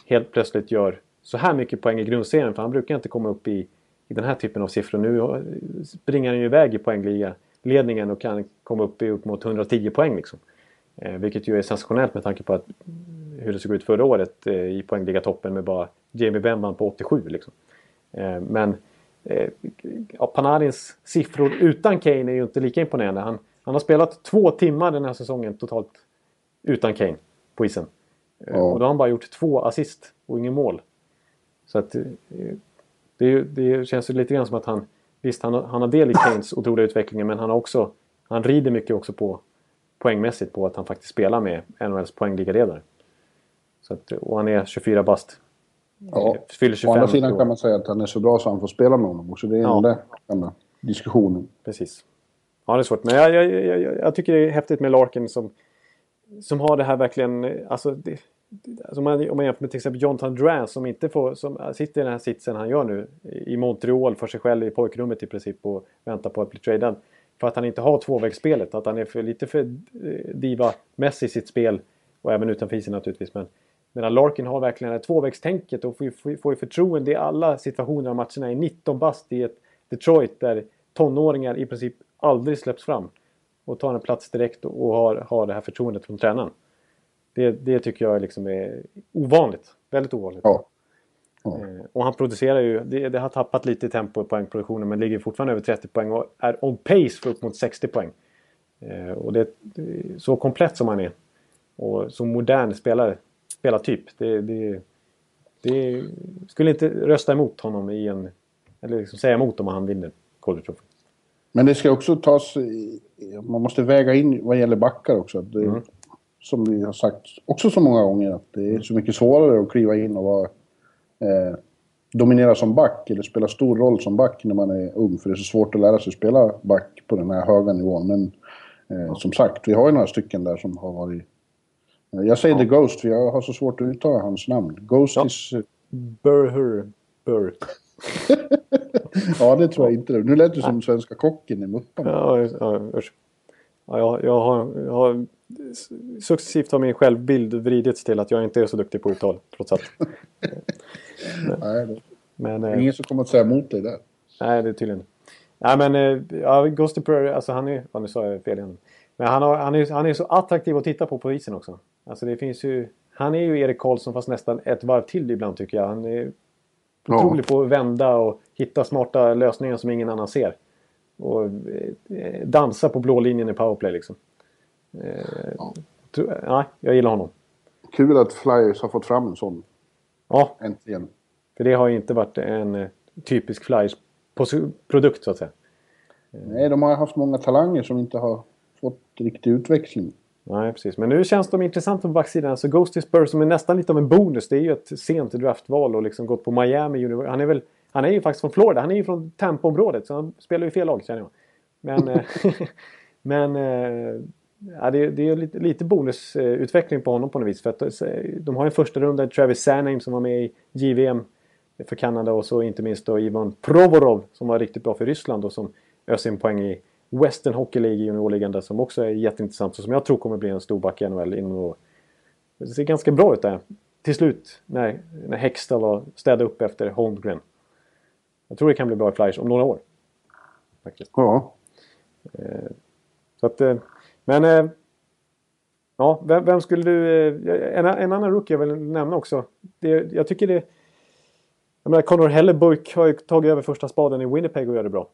helt plötsligt gör så här mycket poäng i grundserien. För han brukar inte komma upp i, i den här typen av siffror. Nu springer han ju iväg i poängliga ledningen och kan komma upp i upp mot 110 poäng. Liksom. Eh, vilket ju är sensationellt med tanke på att, hur det såg ut förra året eh, i poängliga-toppen med bara Jamie Benn på 87. Liksom. Eh, men ja, Panarins siffror utan Kane är ju inte lika imponerande. Han, han har spelat två timmar den här säsongen totalt utan Kane på isen. Ja. Och då har han bara gjort två assist och ingen mål. Så att det, det känns ju lite grann som att han Visst, han, han har del i Kanes otroliga utveckling men han har också Han rider mycket också på poängmässigt på att han faktiskt spelar med NHLs poängligaledare. Så att, och han är 24 bast. Ja, fyller 25 å andra sidan kan man säga att han är så bra så han får spela med honom också. Det är ja. den där diskussionen. Precis. Ja, det är svårt. Men jag, jag, jag, jag, tycker det är häftigt med Larkin som som har det här verkligen, alltså, det, alltså om, man, om man jämför med till exempel Jonathan Dran som inte får, som äh, sitter i den här sitsen han gör nu i Montreal för sig själv i pojkrummet i princip och väntar på att bli tradad. För att han inte har tvåvägsspelet, att han är för, lite för eh, diva-mässig i sitt spel och även utanför isen naturligtvis. Men, medan Larkin har verkligen det här tvåvägstänket och får, får, förtroende i alla situationer av matcherna. I 19 bast i ett Detroit där tonåringar i princip aldrig släpps fram och tar en plats direkt och har, har det här förtroendet från tränaren. Det, det tycker jag liksom är ovanligt. Väldigt ovanligt. Ja. Ja. Eh, och han producerar ju, det, det, har tappat lite i tempo i poängproduktionen men ligger fortfarande över 30 poäng och är on pace för upp mot 60 poäng. Eh, och det, så komplett som han är och så modern spelare, spelartyp. Det, det, det skulle inte rösta emot honom i en... Eller liksom säga emot om han vinner Calder Trophy. Men det ska också tas... Man måste väga in vad gäller backar också. Det, mm. Som vi har sagt också så många gånger att det är så mycket svårare att kliva in och vara... Eh, dominera som back eller spela stor roll som back när man är ung. För det är så svårt att lära sig spela back på den här höga nivån. Men eh, som sagt, vi har ju några stycken där som har varit... Eh, jag säger ja. The Ghost för jag har så svårt att uttala hans namn. Ghost ja. is... Burher. Burr. ja, det tror jag inte. Nu lät du som svenska kocken i Mupparna. Ja, ja, ja, jag, jag, har, jag har successivt har min självbild vridits till att jag inte är så duktig på uttal, trots allt. Nej, Men, Det är eh, ingen som kommer att säga emot dig där. nej, det är tydligen... Nej, men eh, ja, Ghost Prairie, alltså han är... Ja, nu sa jag fel igen. Men han, har, han, är, han är så attraktiv att titta på på isen också. Alltså det finns ju... Han är ju Erik Karlsson fast nästan ett varv till ibland tycker jag. Han är Ja. otrolig på att vända och hitta smarta lösningar som ingen annan ser. Och eh, dansa på blå linjen i powerplay liksom. Eh, Ja. nej, jag gillar honom. Kul att Flyers har fått fram en sån Ja, äntligen. för det har ju inte varit en eh, typisk Flyers-produkt så att säga. Nej, de har haft många talanger som inte har fått riktig utväxling. Nej, precis. Men nu känns de intressanta på backsidan. Alltså Ghost Spurs som är nästan lite av en bonus. Det är ju ett sent draftval och liksom gått på Miami. Han är väl... Han är ju faktiskt från Florida. Han är ju från Tampa-området. Så han spelar ju fel lag känner jag. Men... eh, men... eh, Ja, det, är- det är lite, lite bonusutveckling på honom på något vis. För att eh, de har en första runda, Travis Sanheim som var med i JVM för Kanada och så inte minst då Ivan Provorov som var riktigt bra för Ryssland och som öser in poäng i Western Hockey League juniorligan där som också är jätteintressant och som jag tror kommer bli en stor back i NHL inom några år. Det ser ganska bra ut där till slut när, när Hextall städat upp efter Holmgren. Jag tror det kan bli bra i Flyers om några år. Faktiskt. Ja, Så att, eh, men... eh, Ja, vem, vem skulle du... eh, En, en annan rookie jag vill nämna också. Det, jag tycker det... Jag menar, Connor Hellebuck har ju tagit över första spaden i Winnipeg och gör det bra.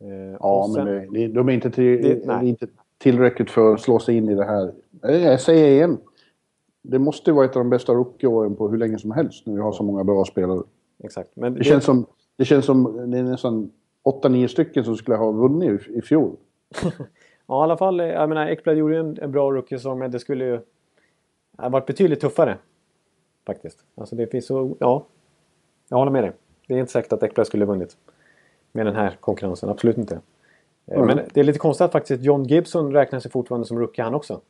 Eh, ja och men sen- det, det, de är inte, till, Det- det, är inte tillräckligt för att slå sig in i det här. Eh, Jag säger igen. Det måste vara ett av de bästa rookieåren på hur länge som helst när vi har så många bra spelare. Exakt. Men Det känns som, det känns som det är nästan 8-9 stycken som skulle ha vunnit i, i fjol. Ja, i alla fall. eh, Jag menar, Ekblad gjorde en, en bra rookie-säsong, men det skulle ju ha varit betydligt tuffare. Faktiskt. Alltså det finns så... Ja. Jag håller med dig. Det är inte säkert att Ekblad skulle ha vunnit. Med den här konkurrensen. Absolut inte. Eh, Mm. Men det är lite konstigt att faktiskt John Gibson räknar sig fortfarande som rookie han också.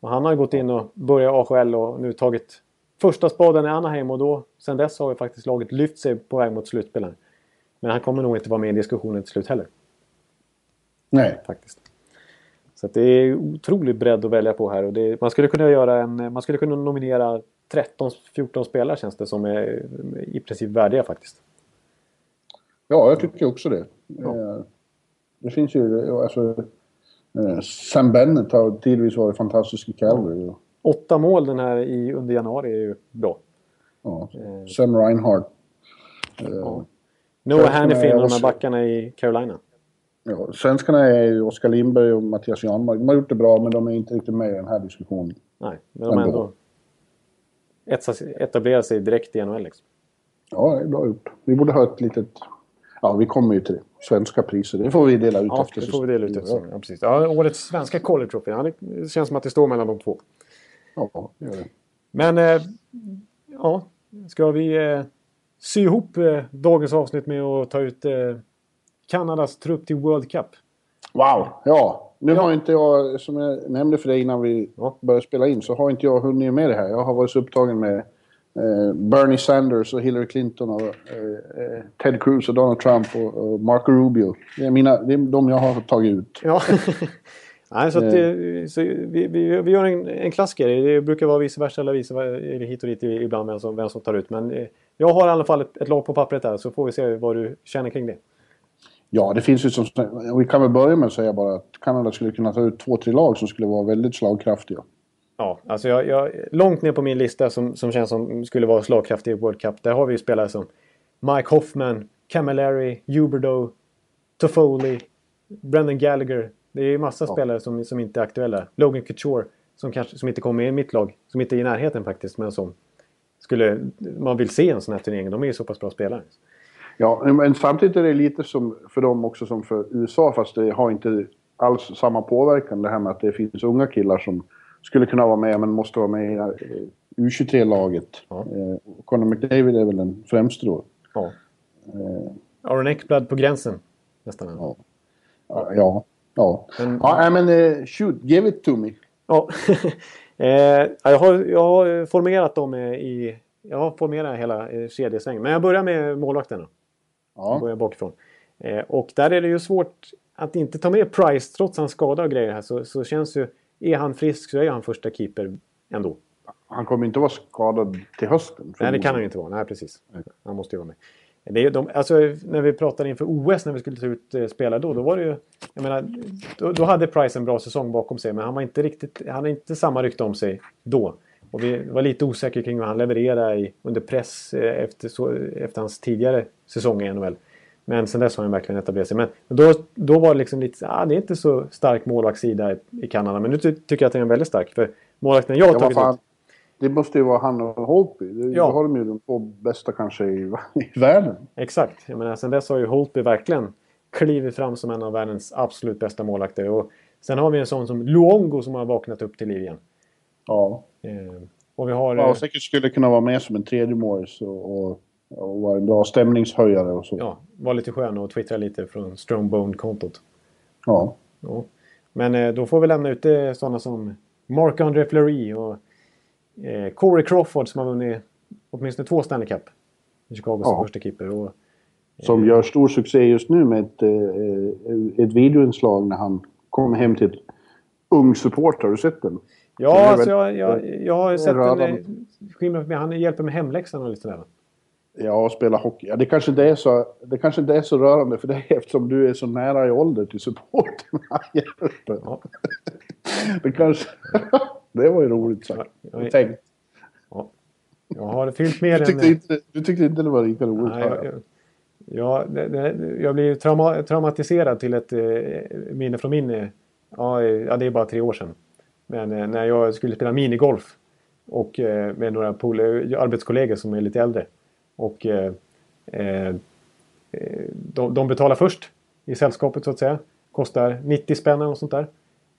Och han har ju gått in och börjat AHL och nu tagit första spaden i Anaheim och då sen dess har ju faktiskt laget lyft sig på väg mot slutspelen. Men han kommer nog inte vara med i diskussionen till slut heller Nej. faktiskt. Så det är otroligt bredd att välja på här. Och det, man skulle kunna göra en... Man skulle kunna nominera 13-14 spelare känns det som är i princip värdiga faktiskt. Ja, jag tycker också det. Eh, Det finns ju... Alltså, eh, Sam Bennett har tidvis varit fantastisk i Calgary. och, Åtta mål den här i, under januari är ju bra. Ja. Sam Reinhardt. Eh, Noah Svenskarna Hannifin och de här backarna i Carolina. Ja, svenskarna är ju Oskar Lindberg och Mattias Janmark. De har gjort det bra, men de är inte riktigt med i den här diskussionen. Nej, men de har Ändå. ändå etablerat sig direkt i NHL. Liksom. Ja, det är bra gjort. Vi borde ha ett litet... Ja, vi kommer ju till det. Svenska priser. Det får vi dela ut Ja, efter det får vi dela ut efter. Ja, Ja, precis. Ja, årets svenska college trophy. Ja, det känns som att det står mellan de två. Ja, det gör det. Men eh, ja, ska vi eh, sy ihop eh, dagens avsnitt med att ta ut eh, Kanadas trupp till World Cup? Wow! Ja, nu Ja. har inte jag, som jag nämnde för dig innan vi Ja. började spela in, så har inte jag hunnit med det här. Jag har varit så upptagen med eh, Bernie Sanders och Hillary Clinton och eh, Ted Cruz och Donald Trump och, och Marco Rubio. Det är, mina, det är de jag har tagit ut. Ja. Nej, så att, eh, så vi, vi, vi gör en, en klassiker. Det brukar vara vice versa eller vice eller hit och dit ibland vem som, vem som tar ut. Men eh, jag har i alla fall ett, ett lag på pappret där så får vi se vad du känner kring det. Ja, det finns ju som... och Vi kan väl börja med att säga bara att Kanada skulle kunna ta ut två, tre lag som skulle vara väldigt slagkraftiga. Ja, alltså jag, jag, långt ner på min lista som, som känns som skulle vara slagkraftig i World Cup. Där har vi ju spelare som Mike Hoffman, Camilleri, Huberdeau, Toffoli, Brendan Gallagher. Det är ju massa spelare som, som inte är aktuella. Logan Couture som, kanske, som inte kommer med i mitt lag. Som inte är i närheten faktiskt, men som skulle man vill se en sån här turnering. De är ju så pass bra spelare. Ja, men samtidigt är det lite som för dem också som för USA, fast det har inte alls samma påverkan det här med att det finns unga killar som skulle kunna vara med men måste vara med i eh, U23-laget. Ja. Eh, Conor McDavid är väl den främste då. Ja. Aron Ekblad på gränsen. Nästan. Ja. Ja, ja. Ja, Men- ja men eh, shoot, give it to me. Ja. eh, jag, har, jag har formerat dem eh, i... Jag har formerat hela eh, kedjesvängen. Men jag börjar med målvakterna. Jag Ja, börjar bakifrån. Eh, och där är det ju svårt att inte ta med Price trots hans skada och grejer här. Så, så känns ju... Är han frisk så är han första keeper ändå. Han kommer inte vara skadad till hösten. Nej, det kan han ju inte vara. Nej, precis. Han måste ju vara med. Det är de, alltså, när vi pratade inför OS när vi skulle ta ut eh, spelare då, då var det ju... Jag menar, då, då, hade Price en bra säsong bakom sig, men han var inte riktigt... Han hade inte samma rykte om sig då. Och vi var lite osäkra kring vad han levererade i, under press eh, efter, så, efter hans tidigare säsonger i NHL. Men sen dess har han verkligen etablerat sig. Men då, då var det liksom lite... Ah, det är inte så stark målvaktssida i, i Kanada, men nu ty tycker jag att den är väldigt stark. För målvakten jag har tagit ut... Det måste ju vara han och Holtby. Ja. Då har de ju de två bästa kanske i, i världen. Exakt. Jag menar, sen dess har ju Holtby verkligen klivit fram som en av världens absolut bästa målvakter. Och sen har vi en sån som Luongo som har vaknat upp till liv igen. Ja. Eh, och vi har... Ja, och säkert skulle kunna vara med som en tredje målis och, och, och vara en bra stämningshöjare och så. Ja, vara lite skön och twittra lite från Strongbone-kontot. Ja. ja. Men eh, då får vi lämna ut sådana som Marc-André Fleury och eh, Corey Crawford som har vunnit åtminstone två Stanley Cup. I Chicago som ja. första keeper. Och, eh, som gör stor succé just nu med ett, eh, ett videoinslag när han kommer hem till ung support. Har du sett den? Ja, alltså jag, jag, jag har sett den. Skimmer, han hjälper med hemläxan och lite sådär. Ja, spela hockey. Ja, det kanske inte är så, det kanske inte är så rörande för dig eftersom du är så nära i ålder till supporten. Ja. det kanske... det var ju roligt sagt. Ja, Tänkt. Ja. Jag har fyllt mer du tyckte, inte, du tyckte inte det var lika roligt? Nej, jag, jag, ja, det, det, jag blev trauma, traumatiserad till ett eh, minne från min... Eh, ja, ja, det är bara tre år sedan. Men eh, när jag skulle spela minigolf och eh, med några arbetskollegor som är lite äldre. Och eh, eh, de, de betalar först i sällskapet så att säga. Kostar 90 spänn och sånt där.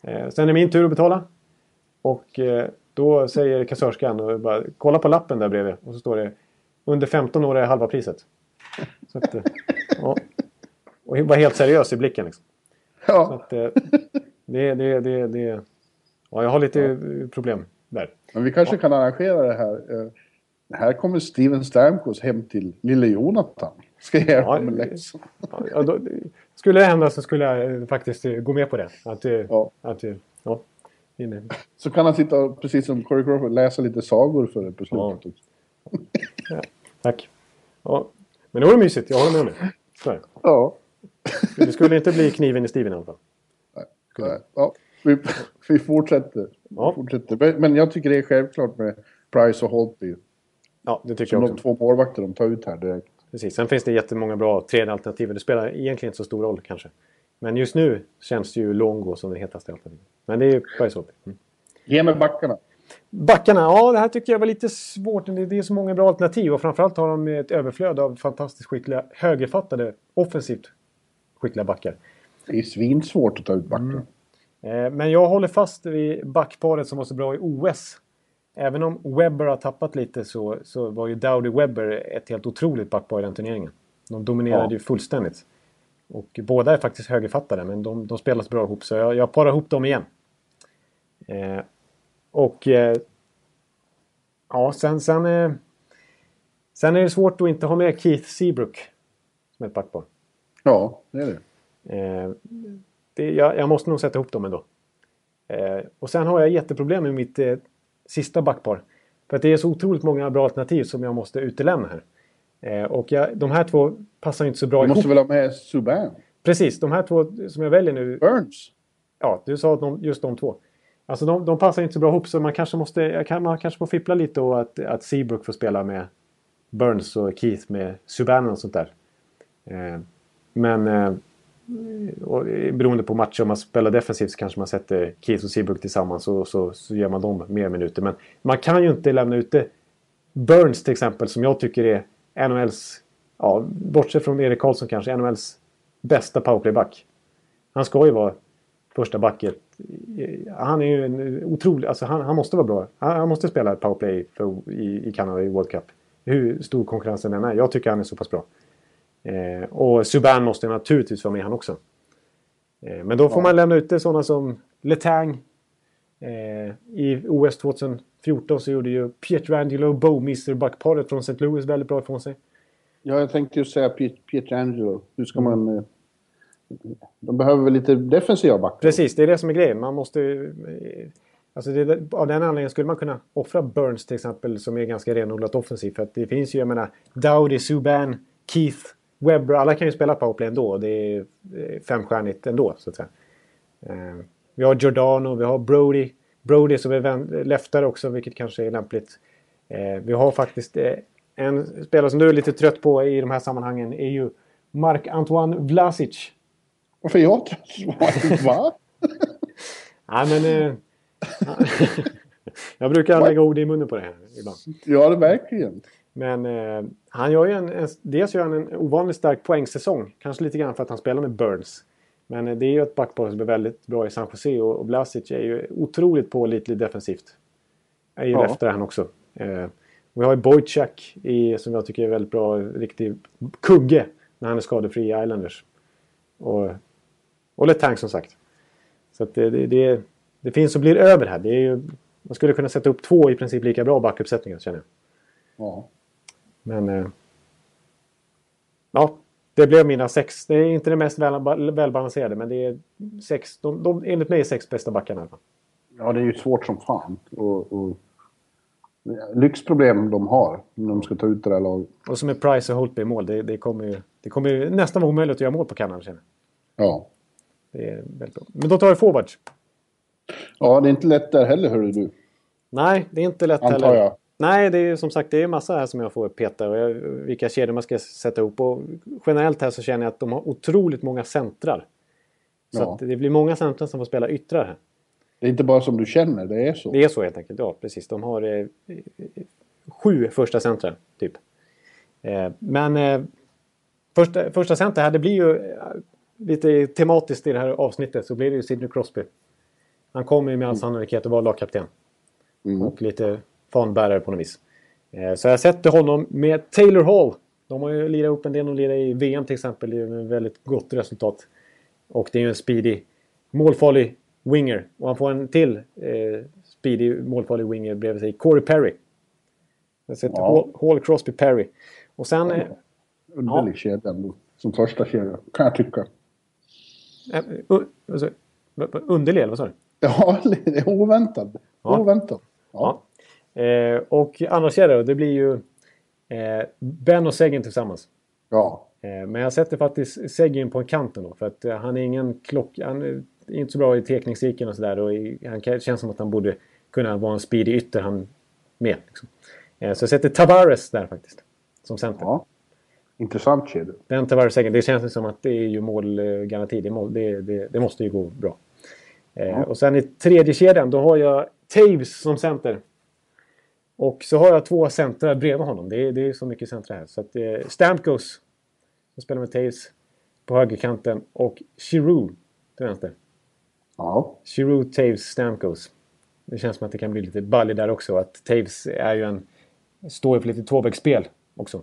Eh, sen är det min tur att betala. Och eh, då säger kassörskan och bara kolla på lappen där bredvid. Och så står det under 15 år är halva priset. Så att, ja. Och var helt seriös i blicken. Liksom. Ja. Så att, det, det, det, det, ja, jag har lite ja. problem där. Men vi kanske ja. kan arrangera det här här kommer Steven Stamkos hem till lille Jonathan. Ska jag hjälpa ja, med läxan. Ja, då, skulle det hända så skulle jag eh, faktiskt eh, gå med på det. Att, eh, ja. Att, ja, så kan han sitta precis som Corey Crawford, läsa lite sagor för det på slutet ja. ja. Tack. Ja. Men det var mysigt, jag håller med mig. Så ja. Det skulle inte bli kniven i Steven i alla fall. Nej. Ja, vi, vi fortsätter. Ja. fortsätter. Men jag tycker det är självklart med Price och Holtby. Ja, det tycker Som jag också. de två målvakter de tar ut här direkt. Precis. Sen finns det jättemånga bra tredje alternativ. Det spelar egentligen inte så stor roll kanske. Men just nu känns det ju Longo som det hetaste alternativet. Men det är ju Bergshope. Mm. Ge mig backarna. Backarna, ja det här tycker jag var lite svårt. Det är så många bra alternativ och framförallt har de ett överflöd av fantastiskt skickliga högerfattade, offensivt skickliga backar. Det är svinsvårt att ta ut backar. Mm. Eh, men jag håller fast vid backparet som var så bra i OS även om Webber har tappat lite så, så var ju Dowdy Webber ett helt otroligt backpar i den turneringen. De dominerade ja. ju fullständigt. Och båda är faktiskt högerfattade men de, de spelar så bra ihop så jag, jag parar ihop dem igen. Eh, och eh, ja, sen, sen, eh, sen är det svårt att inte ha med Keith Seabrook som ett backpar. Ja, det är det. Eh, det jag, jag, måste nog sätta ihop dem ändå. Eh, och sen har jag jätteproblem med mitt eh, sista backpar. För att det är så otroligt många bra alternativ som jag måste utelämna här. Eh, och jag, de här två passar inte så bra ihop. Du måste väl ha med Subban? Precis, de här två som jag väljer nu. Burns? Ja, du sa de, just de två. Alltså de, de passar inte så bra ihop så man kanske måste, man kanske får fippla lite och att, att Seabrook får spela med Burns och Keith med Subban och sånt där. Eh, men eh, och beroende på matcher, om man spelar defensivt så kanske man sätter Keith och Seabrook tillsammans och så, så ger man dem mer minuter. Men man kan ju inte lämna ute Burns till exempel som jag tycker är NHLs, ja, bortsett från Erik Karlsson kanske, NHLs bästa powerplayback. Han ska ju vara första backet. Han är ju en otrolig, alltså han, han måste vara bra. Han, han måste spela powerplay för, i, i Kanada i World Cup. Hur stor konkurrensen än är. Jag tycker han är så pass bra. Eh, och Subban måste naturligtvis vara med han också. Eh, men då får ja. man lämna ut det sådana som Letang. Eh, I OS 2014 så gjorde ju Pietrangelo och Bowmister backparet från St. Louis väldigt bra ifrån sig. Ja, jag tänkte ju säga Piet Pietrangelo. Hur ska man... Eh, de behöver väl lite defensiva backar? Precis, det är det som är grejen. Man måste... Eh, Alltså det, av den anledningen skulle man kunna offra Burns till exempel som är ganska renodlat offensiv. För att det finns ju, jag menar, Dowdy, Subban, Keith, Webber. Alla kan ju spela powerplay ändå. Det är femstjärnigt ändå så att säga. Eh, vi har Giordano, vi har Brody. Brody som är leftare också, vilket kanske är lämpligt. Eh, vi har faktiskt eh, en spelare som du är lite trött på i de här sammanhangen är ju Mark-Antoine Vlasic. Varför är jag trött? Va? Nej, men... Eh, jag brukar lägga ord i munnen på det här ibland. Ja, det verkligen. Men eh, han gör ju en, en, dels gör han en ovanligt stark poängsäsong. Kanske lite grann för att han spelar med Burns. Men det är ju ett backpar som är väldigt bra i San Jose och, Blasic är ju otroligt pålitlig defensivt. Är ju ja. efter han också. Eh, vi har ju Boychuk i, som jag tycker är väldigt bra, riktig kugge när han är skadefri i Islanders. Och, och Letang som sagt. Så det, det, det, det finns och blir över här. Det är ju, man skulle kunna sätta upp två i princip lika bra backuppsättningar känner jag. Ja. Men... Eh, ja, det blev mina sex. Det är inte det mest väl, välbalanserade men det är sex. De, de, enligt mig är sex bästa backarna. Ja, det är ju svårt som fan. Och, och lyxproblem de har när de ska ta ut det där laget. Och som är Price och Holtby i mål. Det, det, kommer ju, det kommer ju nästan vara omöjligt att göra mål på Kanada känner Ja. Det är väldigt bra. Men då tar vi forwards. Ja, det är inte lätt där heller hörru du. Nej, det är inte lätt Antar heller. jag. Nej, det är som sagt det är massa här som jag får peta och jag, vilka kedjor man ska sätta ihop. Och generellt här så känner jag att de har otroligt många centrar. Så Ja. det blir många centrar som får spela yttrar här. Det är inte bara som du känner, det är så. Det är så helt enkelt, ja precis. De har eh, sju första centrar, typ. Eh, men eh, första, första center här, det blir ju eh, lite tematiskt i det här avsnittet så blir det ju Sidney Crosby. Han kommer ju med all sannolikhet att vara lagkapten. Mm. Och lite fanbärare på något vis. Eh, så jag sätter honom med Taylor Hall. De har ju lirat upp en del. De lirade i VM till exempel. Det är ett väldigt gott resultat. Och det är ju en speedy, målfarlig winger. Och han får en till eh, speedy, målfarlig winger bredvid sig. Corey Perry. Jag sätter Ja. Hall, Hall, Crosby, Perry. Och sen... Eh, Underlig kedja ändå. Som första kedja, kan jag tycka. eh, uh, alltså, underlig eller vad sa du? Ja, det är oväntad. Ja. Oväntad. Ja. Eh, och andra kedjor, det blir ju eh, Ben och Seguin tillsammans. Ja. Eh, men jag sätter faktiskt Seguin på kanten då. För att eh, han är ingen klock... Han är inte så bra i teknikcirkeln och sådär. Och i, han kan, känns som att han borde kunna vara en speedy ytter han med. Liksom. Eh, så jag sätter Tavares där faktiskt. Som center. ja. Intressant kedja. Den Tavares Seguin, det känns som att det är ju målgaranti. Det, må, det, det, det måste ju gå bra. Eh, Ja. Och sen i tredje kedjan då har jag Taves som center. Och så har jag två centrar bredvid honom. Det är, det är så mycket centrar här. Så att, eh, Stamkos som spelar med Taves på högerkanten och Giroud till vänster. Ja. Giroud, Taves, Stamkos. Det känns som att det kan bli lite ballig där också. Att Taves är ju en... Står ju för lite tvåvägsspel också.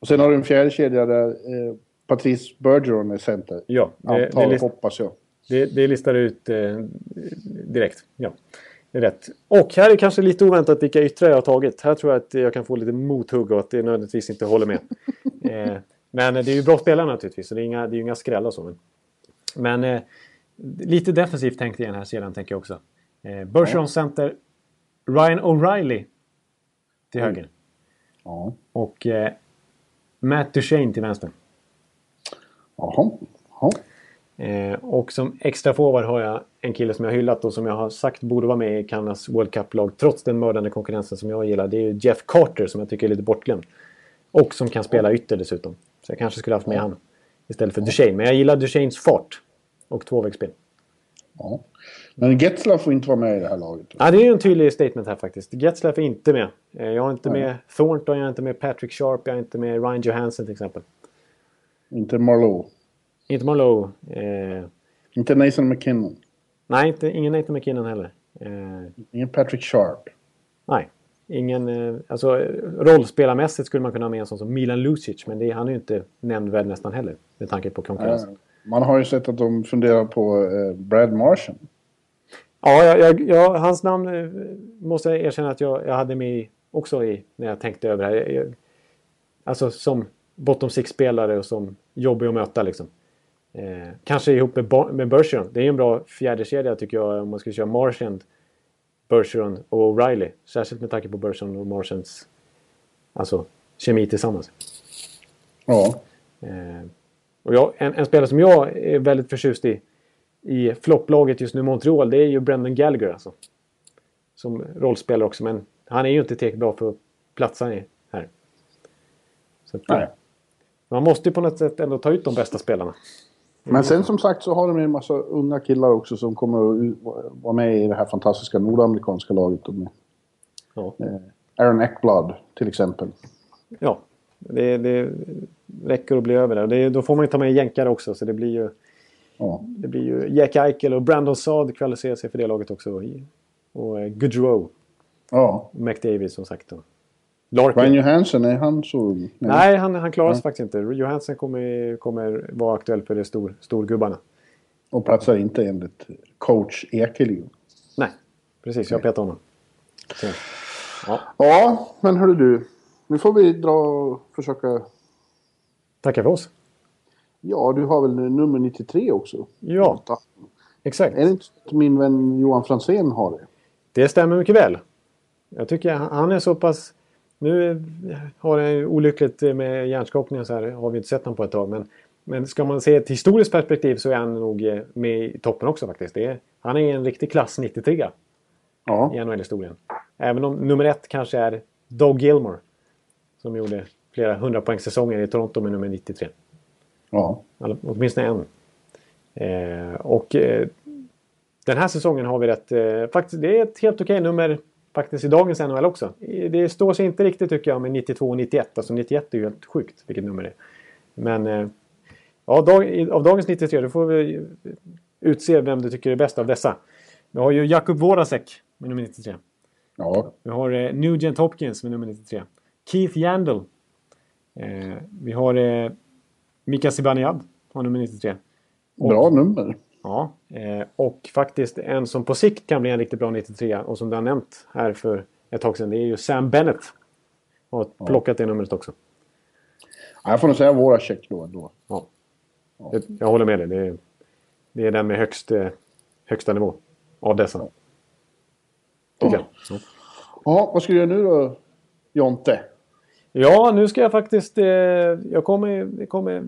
Och sen har du en fjärde kedja där eh, Patrice Bergeron är center. Ja, det, Antar, det, list, hoppas jag. det, det listar ut eh, direkt. Ja, rätt. Och här är kanske lite oväntat vilka yttrar jag har tagit. Här tror jag att jag kan få lite mothugg och att det nödvändigtvis inte håller med. eh, men det är ju bra spelare naturligtvis, så det är, inga, det är ju inga skrällar så. Men, men eh, lite defensivt tänkt i den här serien tänker jag också. Eh, Bergeron center, Ryan O'Reilly till Mm. höger. Ja. Och eh, Matt Duchene till vänster. Jaha. Ja. Eh, och som extra forward har jag en kille som jag hyllat och som jag har sagt borde vara med i Kanadas World Cup-lag trots den mördande konkurrensen som jag gillar. Det är ju Jeff Carter som jag tycker är lite bortglömd. Och som kan spela ytter dessutom. Så jag kanske skulle haft med han istället för Duchene. Men jag gillar Duchenes fart och tvåvägsspel. ja. Men Getzlaff får inte vara med i det här laget. Ja, det är ju en tydlig statement här faktiskt. Getzlaff är inte med. Eh, Jag har inte Nej. med Thornton, jag har inte med Patrick Sharp, jag har inte med Ryan Johansson till exempel. Inte Marlowe. Inte Marlowe. Eh, Inte Nathan McKinnon. nej, inte, ingen Nathan McKinnon heller. Eh, Ingen Patrick Sharp. Nej. Ingen, eh, alltså, rollspelarmässigt skulle man kunna ha med en sån som Milan Lucic, men det, han är ju inte nämnvärd nästan heller. Med tanke på konkurrensen. Eh, Man har ju sett att de funderar på eh, Brad Marchand. Ja, jag, jag, jag, hans namn måste jag erkänna att jag, hade med också i när jag tänkte över det här. Alltså som bottom six-spelare och som jobbig att möta liksom. Eh, kanske ihop med, med Bergeron. Det är ju en bra fjärde kedja tycker jag om man skulle köra Marchand Bergeron och O'Reilly. Särskilt med tanke på Bergeron och Marchants alltså, kemi tillsammans. Ja. Eh, och jag, en, en, spelare som jag är väldigt förtjust i i flopplaget just nu Montreal, det är ju Brendan Gallagher alltså. Som rollspelare också, men han är ju inte tillräckligt bra för att platsa här. Så att, Nej. Man måste ju på något sätt ändå ta ut de bästa spelarna. Men sen som sagt så har de en massa unga killar också som kommer att vara med i det här fantastiska nordamerikanska laget. Ja. Eh, Aaron Eckblad till exempel. Ja, det, det räcker att bli över där. Det, då får man ju ta med jänkare också så det blir ju... Ja. Det blir ju Jack Eichel och Brandon Saad kvalificerar sig för det laget också. Och eh, Goodrow. Ja. McDavid som sagt. Då. Larkin. Ryan Johansson, är han så... Nej, Nej han, han klarar sig ja. faktiskt inte. Johansson kommer, kommer vara aktuell för de stor, storgubbarna. Och platsar inte enligt coach Ekeliv. Nej, precis. Jag petar honom. Så. Ja. ja, men hörru du. Nu får vi dra och försöka... Tacka för oss. Ja, du har väl nummer 93 också? Ja, exakt. Är det inte min vän Johan Fransén har det? Det stämmer mycket väl. Jag tycker han är så pass nu har det olyckligt med hjärnskakning så här har vi inte sett honom på ett tag. Men, men ska man se ett historiskt perspektiv så är han nog med i toppen också faktiskt. Är, han är en riktig klass 93 ja. i NHL-historien. Även om nummer ett kanske är Doug Gilmore. Som gjorde flera hundrapoängssäsonger i Toronto med nummer 93. Ja. åtminstone en. Eh, och eh, den här säsongen har vi rätt... Eh, faktiskt, det är ett helt okej nummer faktiskt i dagens NHL också. Det står sig inte riktigt tycker jag med 92 och 91. Alltså 91 är ju helt sjukt vilket nummer det är. Men eh, ja, dag, av dagens 93 då får vi utse vem du tycker är bäst av dessa. Vi har ju Jakub Vorasek med nummer 93. Ja. Vi har eh, Nugent Hopkins med nummer 93. Keith Yandel. Eh, vi har eh, Mika Zibanejad har nummer 93. Och, Bra nummer. Ja, eh, och faktiskt en som på sikt kan bli en riktigt bra 93 och som du har nämnt här för ett tag sedan. Det är ju Sam Bennett. Har plockat det numret också. Ja, jag får nog säga våra check då ändå. Ja. ja. Jag håller med dig. Det är, det är den med högst, eh, högsta nivå av dessa. Ja. Ja. ja. ja, vad ska du göra nu då, Jonte? Ja, nu ska jag faktiskt... Eh, jag kommer, kommer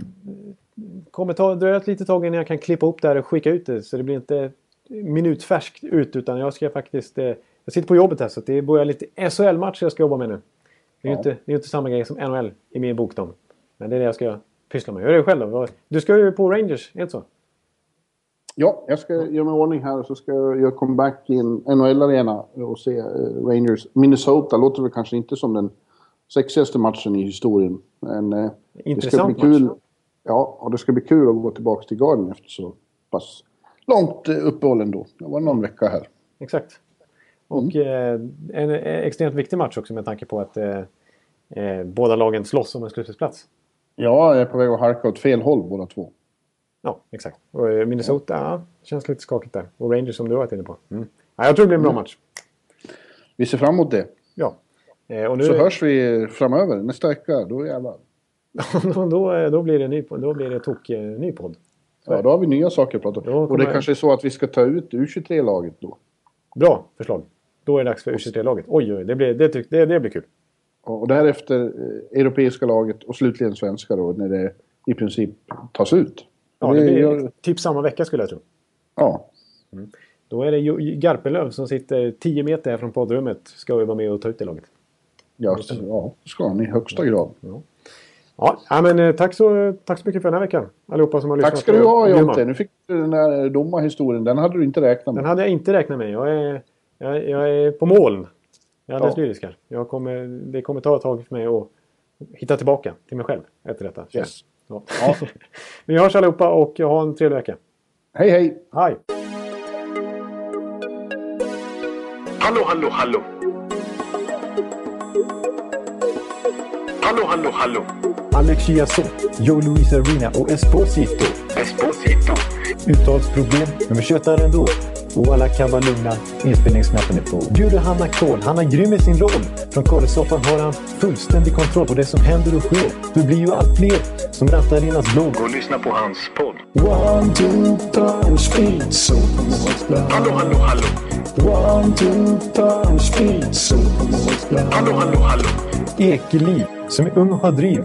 kommer ta, dröja ett litet tag innan jag kan klippa upp det här och skicka ut det. Så det blir inte minutfärskt ut utan jag ska faktiskt... Eh, jag sitter på jobbet här så det börjar lite SHL-matcher jag ska jobba med nu. Det är ju ja. inte, det är inte samma grej som NHL i min bok då. Men det är det jag ska pyssla med. Gör det själv då. Du ska ju på Rangers, är det så? Ja, jag ska göra mig ordning här och så ska jag göra comeback i en NHL-arena och se eh, Rangers. Minnesota låter väl kanske inte som den sexigaste matchen i historien. Men eh, det ska bli kul. Match. Ja, och det ska bli kul att gå tillbaka till Garden efter så pass långt eh, uppehåll ändå. Det var någon vecka här. Exakt. Och mm. eh, en extremt viktig match också med tanke på att eh, eh, båda lagen slåss om en slutspelsplats. Ja, jag är på väg att halka åt fel håll båda två. Ja, exakt. Och eh, Minnesota ja. känns lite skakigt där. Och Rangers som du har varit inne på. Mm. Ja, jag tror det blir en bra mm. match. Vi ser fram emot det. Ja. Eh, nu... Så hörs vi framöver. Nästa vecka, då jävlar. då, då blir det ny, då blir det tok, eh, ny podd. Ja, då har vi nya saker att prata om. Och det jag... kanske är så att vi ska ta ut U23-laget då. Bra förslag. Då är det dags för U23-laget. Oj, oj, det blir, det, det, det blir kul. Och därefter eh, europeiska laget och slutligen svenska då när det i princip tas ut. Ja, det blir gör... typ samma vecka skulle jag tro. Ja. Mm. Då är det Garpenlöv som sitter 10 meter här från poddrummet ska vara med och ta ut det laget. Ja, ja ska han i högsta grad. Ja. Ja, men eh, tack så, tack så mycket för den här veckan. Allihopa som har lyssnat. Tack ska du ha Jonte. Nu fick du den där dumma historien. Den hade du inte räknat med. Den hade jag inte räknat med. Jag är, jag, jag är på moln. Jag är alldeles ja. lyrisk här. Jag kommer, det kommer ta ett tag för mig att hitta tillbaka till mig själv efter detta. Yes. Ja. Ja. Vi hörs allihopa och ha en trevlig vecka. Hej hej! Hej! Hallå, hallå, hallå! Hallå, hallå, hallå! Alex Chiazot, Joe Luis Arena och Esposito. Esposito. Uttalsproblem, men vi tjötar ändå. Och alla kan vara lugna, inspelningsknappen är på. Bjuder Hanna Kohl, han är grym i sin roll. Från Kållesoffan har han fullständig kontroll på det som händer och sker. Det blir ju allt fler som rattar in hans blogg. Och lyssna på hans podd. One, two, three, speed, so Hallå, hallå, hallå! One, two, punch, speed, so Hallå, hallå, hallå. Ekeliv, som är ung och har driv.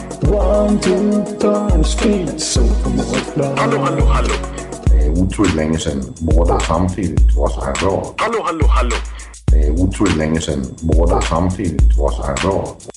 One, two, punch, speed, so Hallå, hallå, hallå. Det er utroligt længe siden mor, der samtidig trods har råd. Hallå, hallå, hallå. Det er utroligt længe siden mor, der samtidig trods har råd.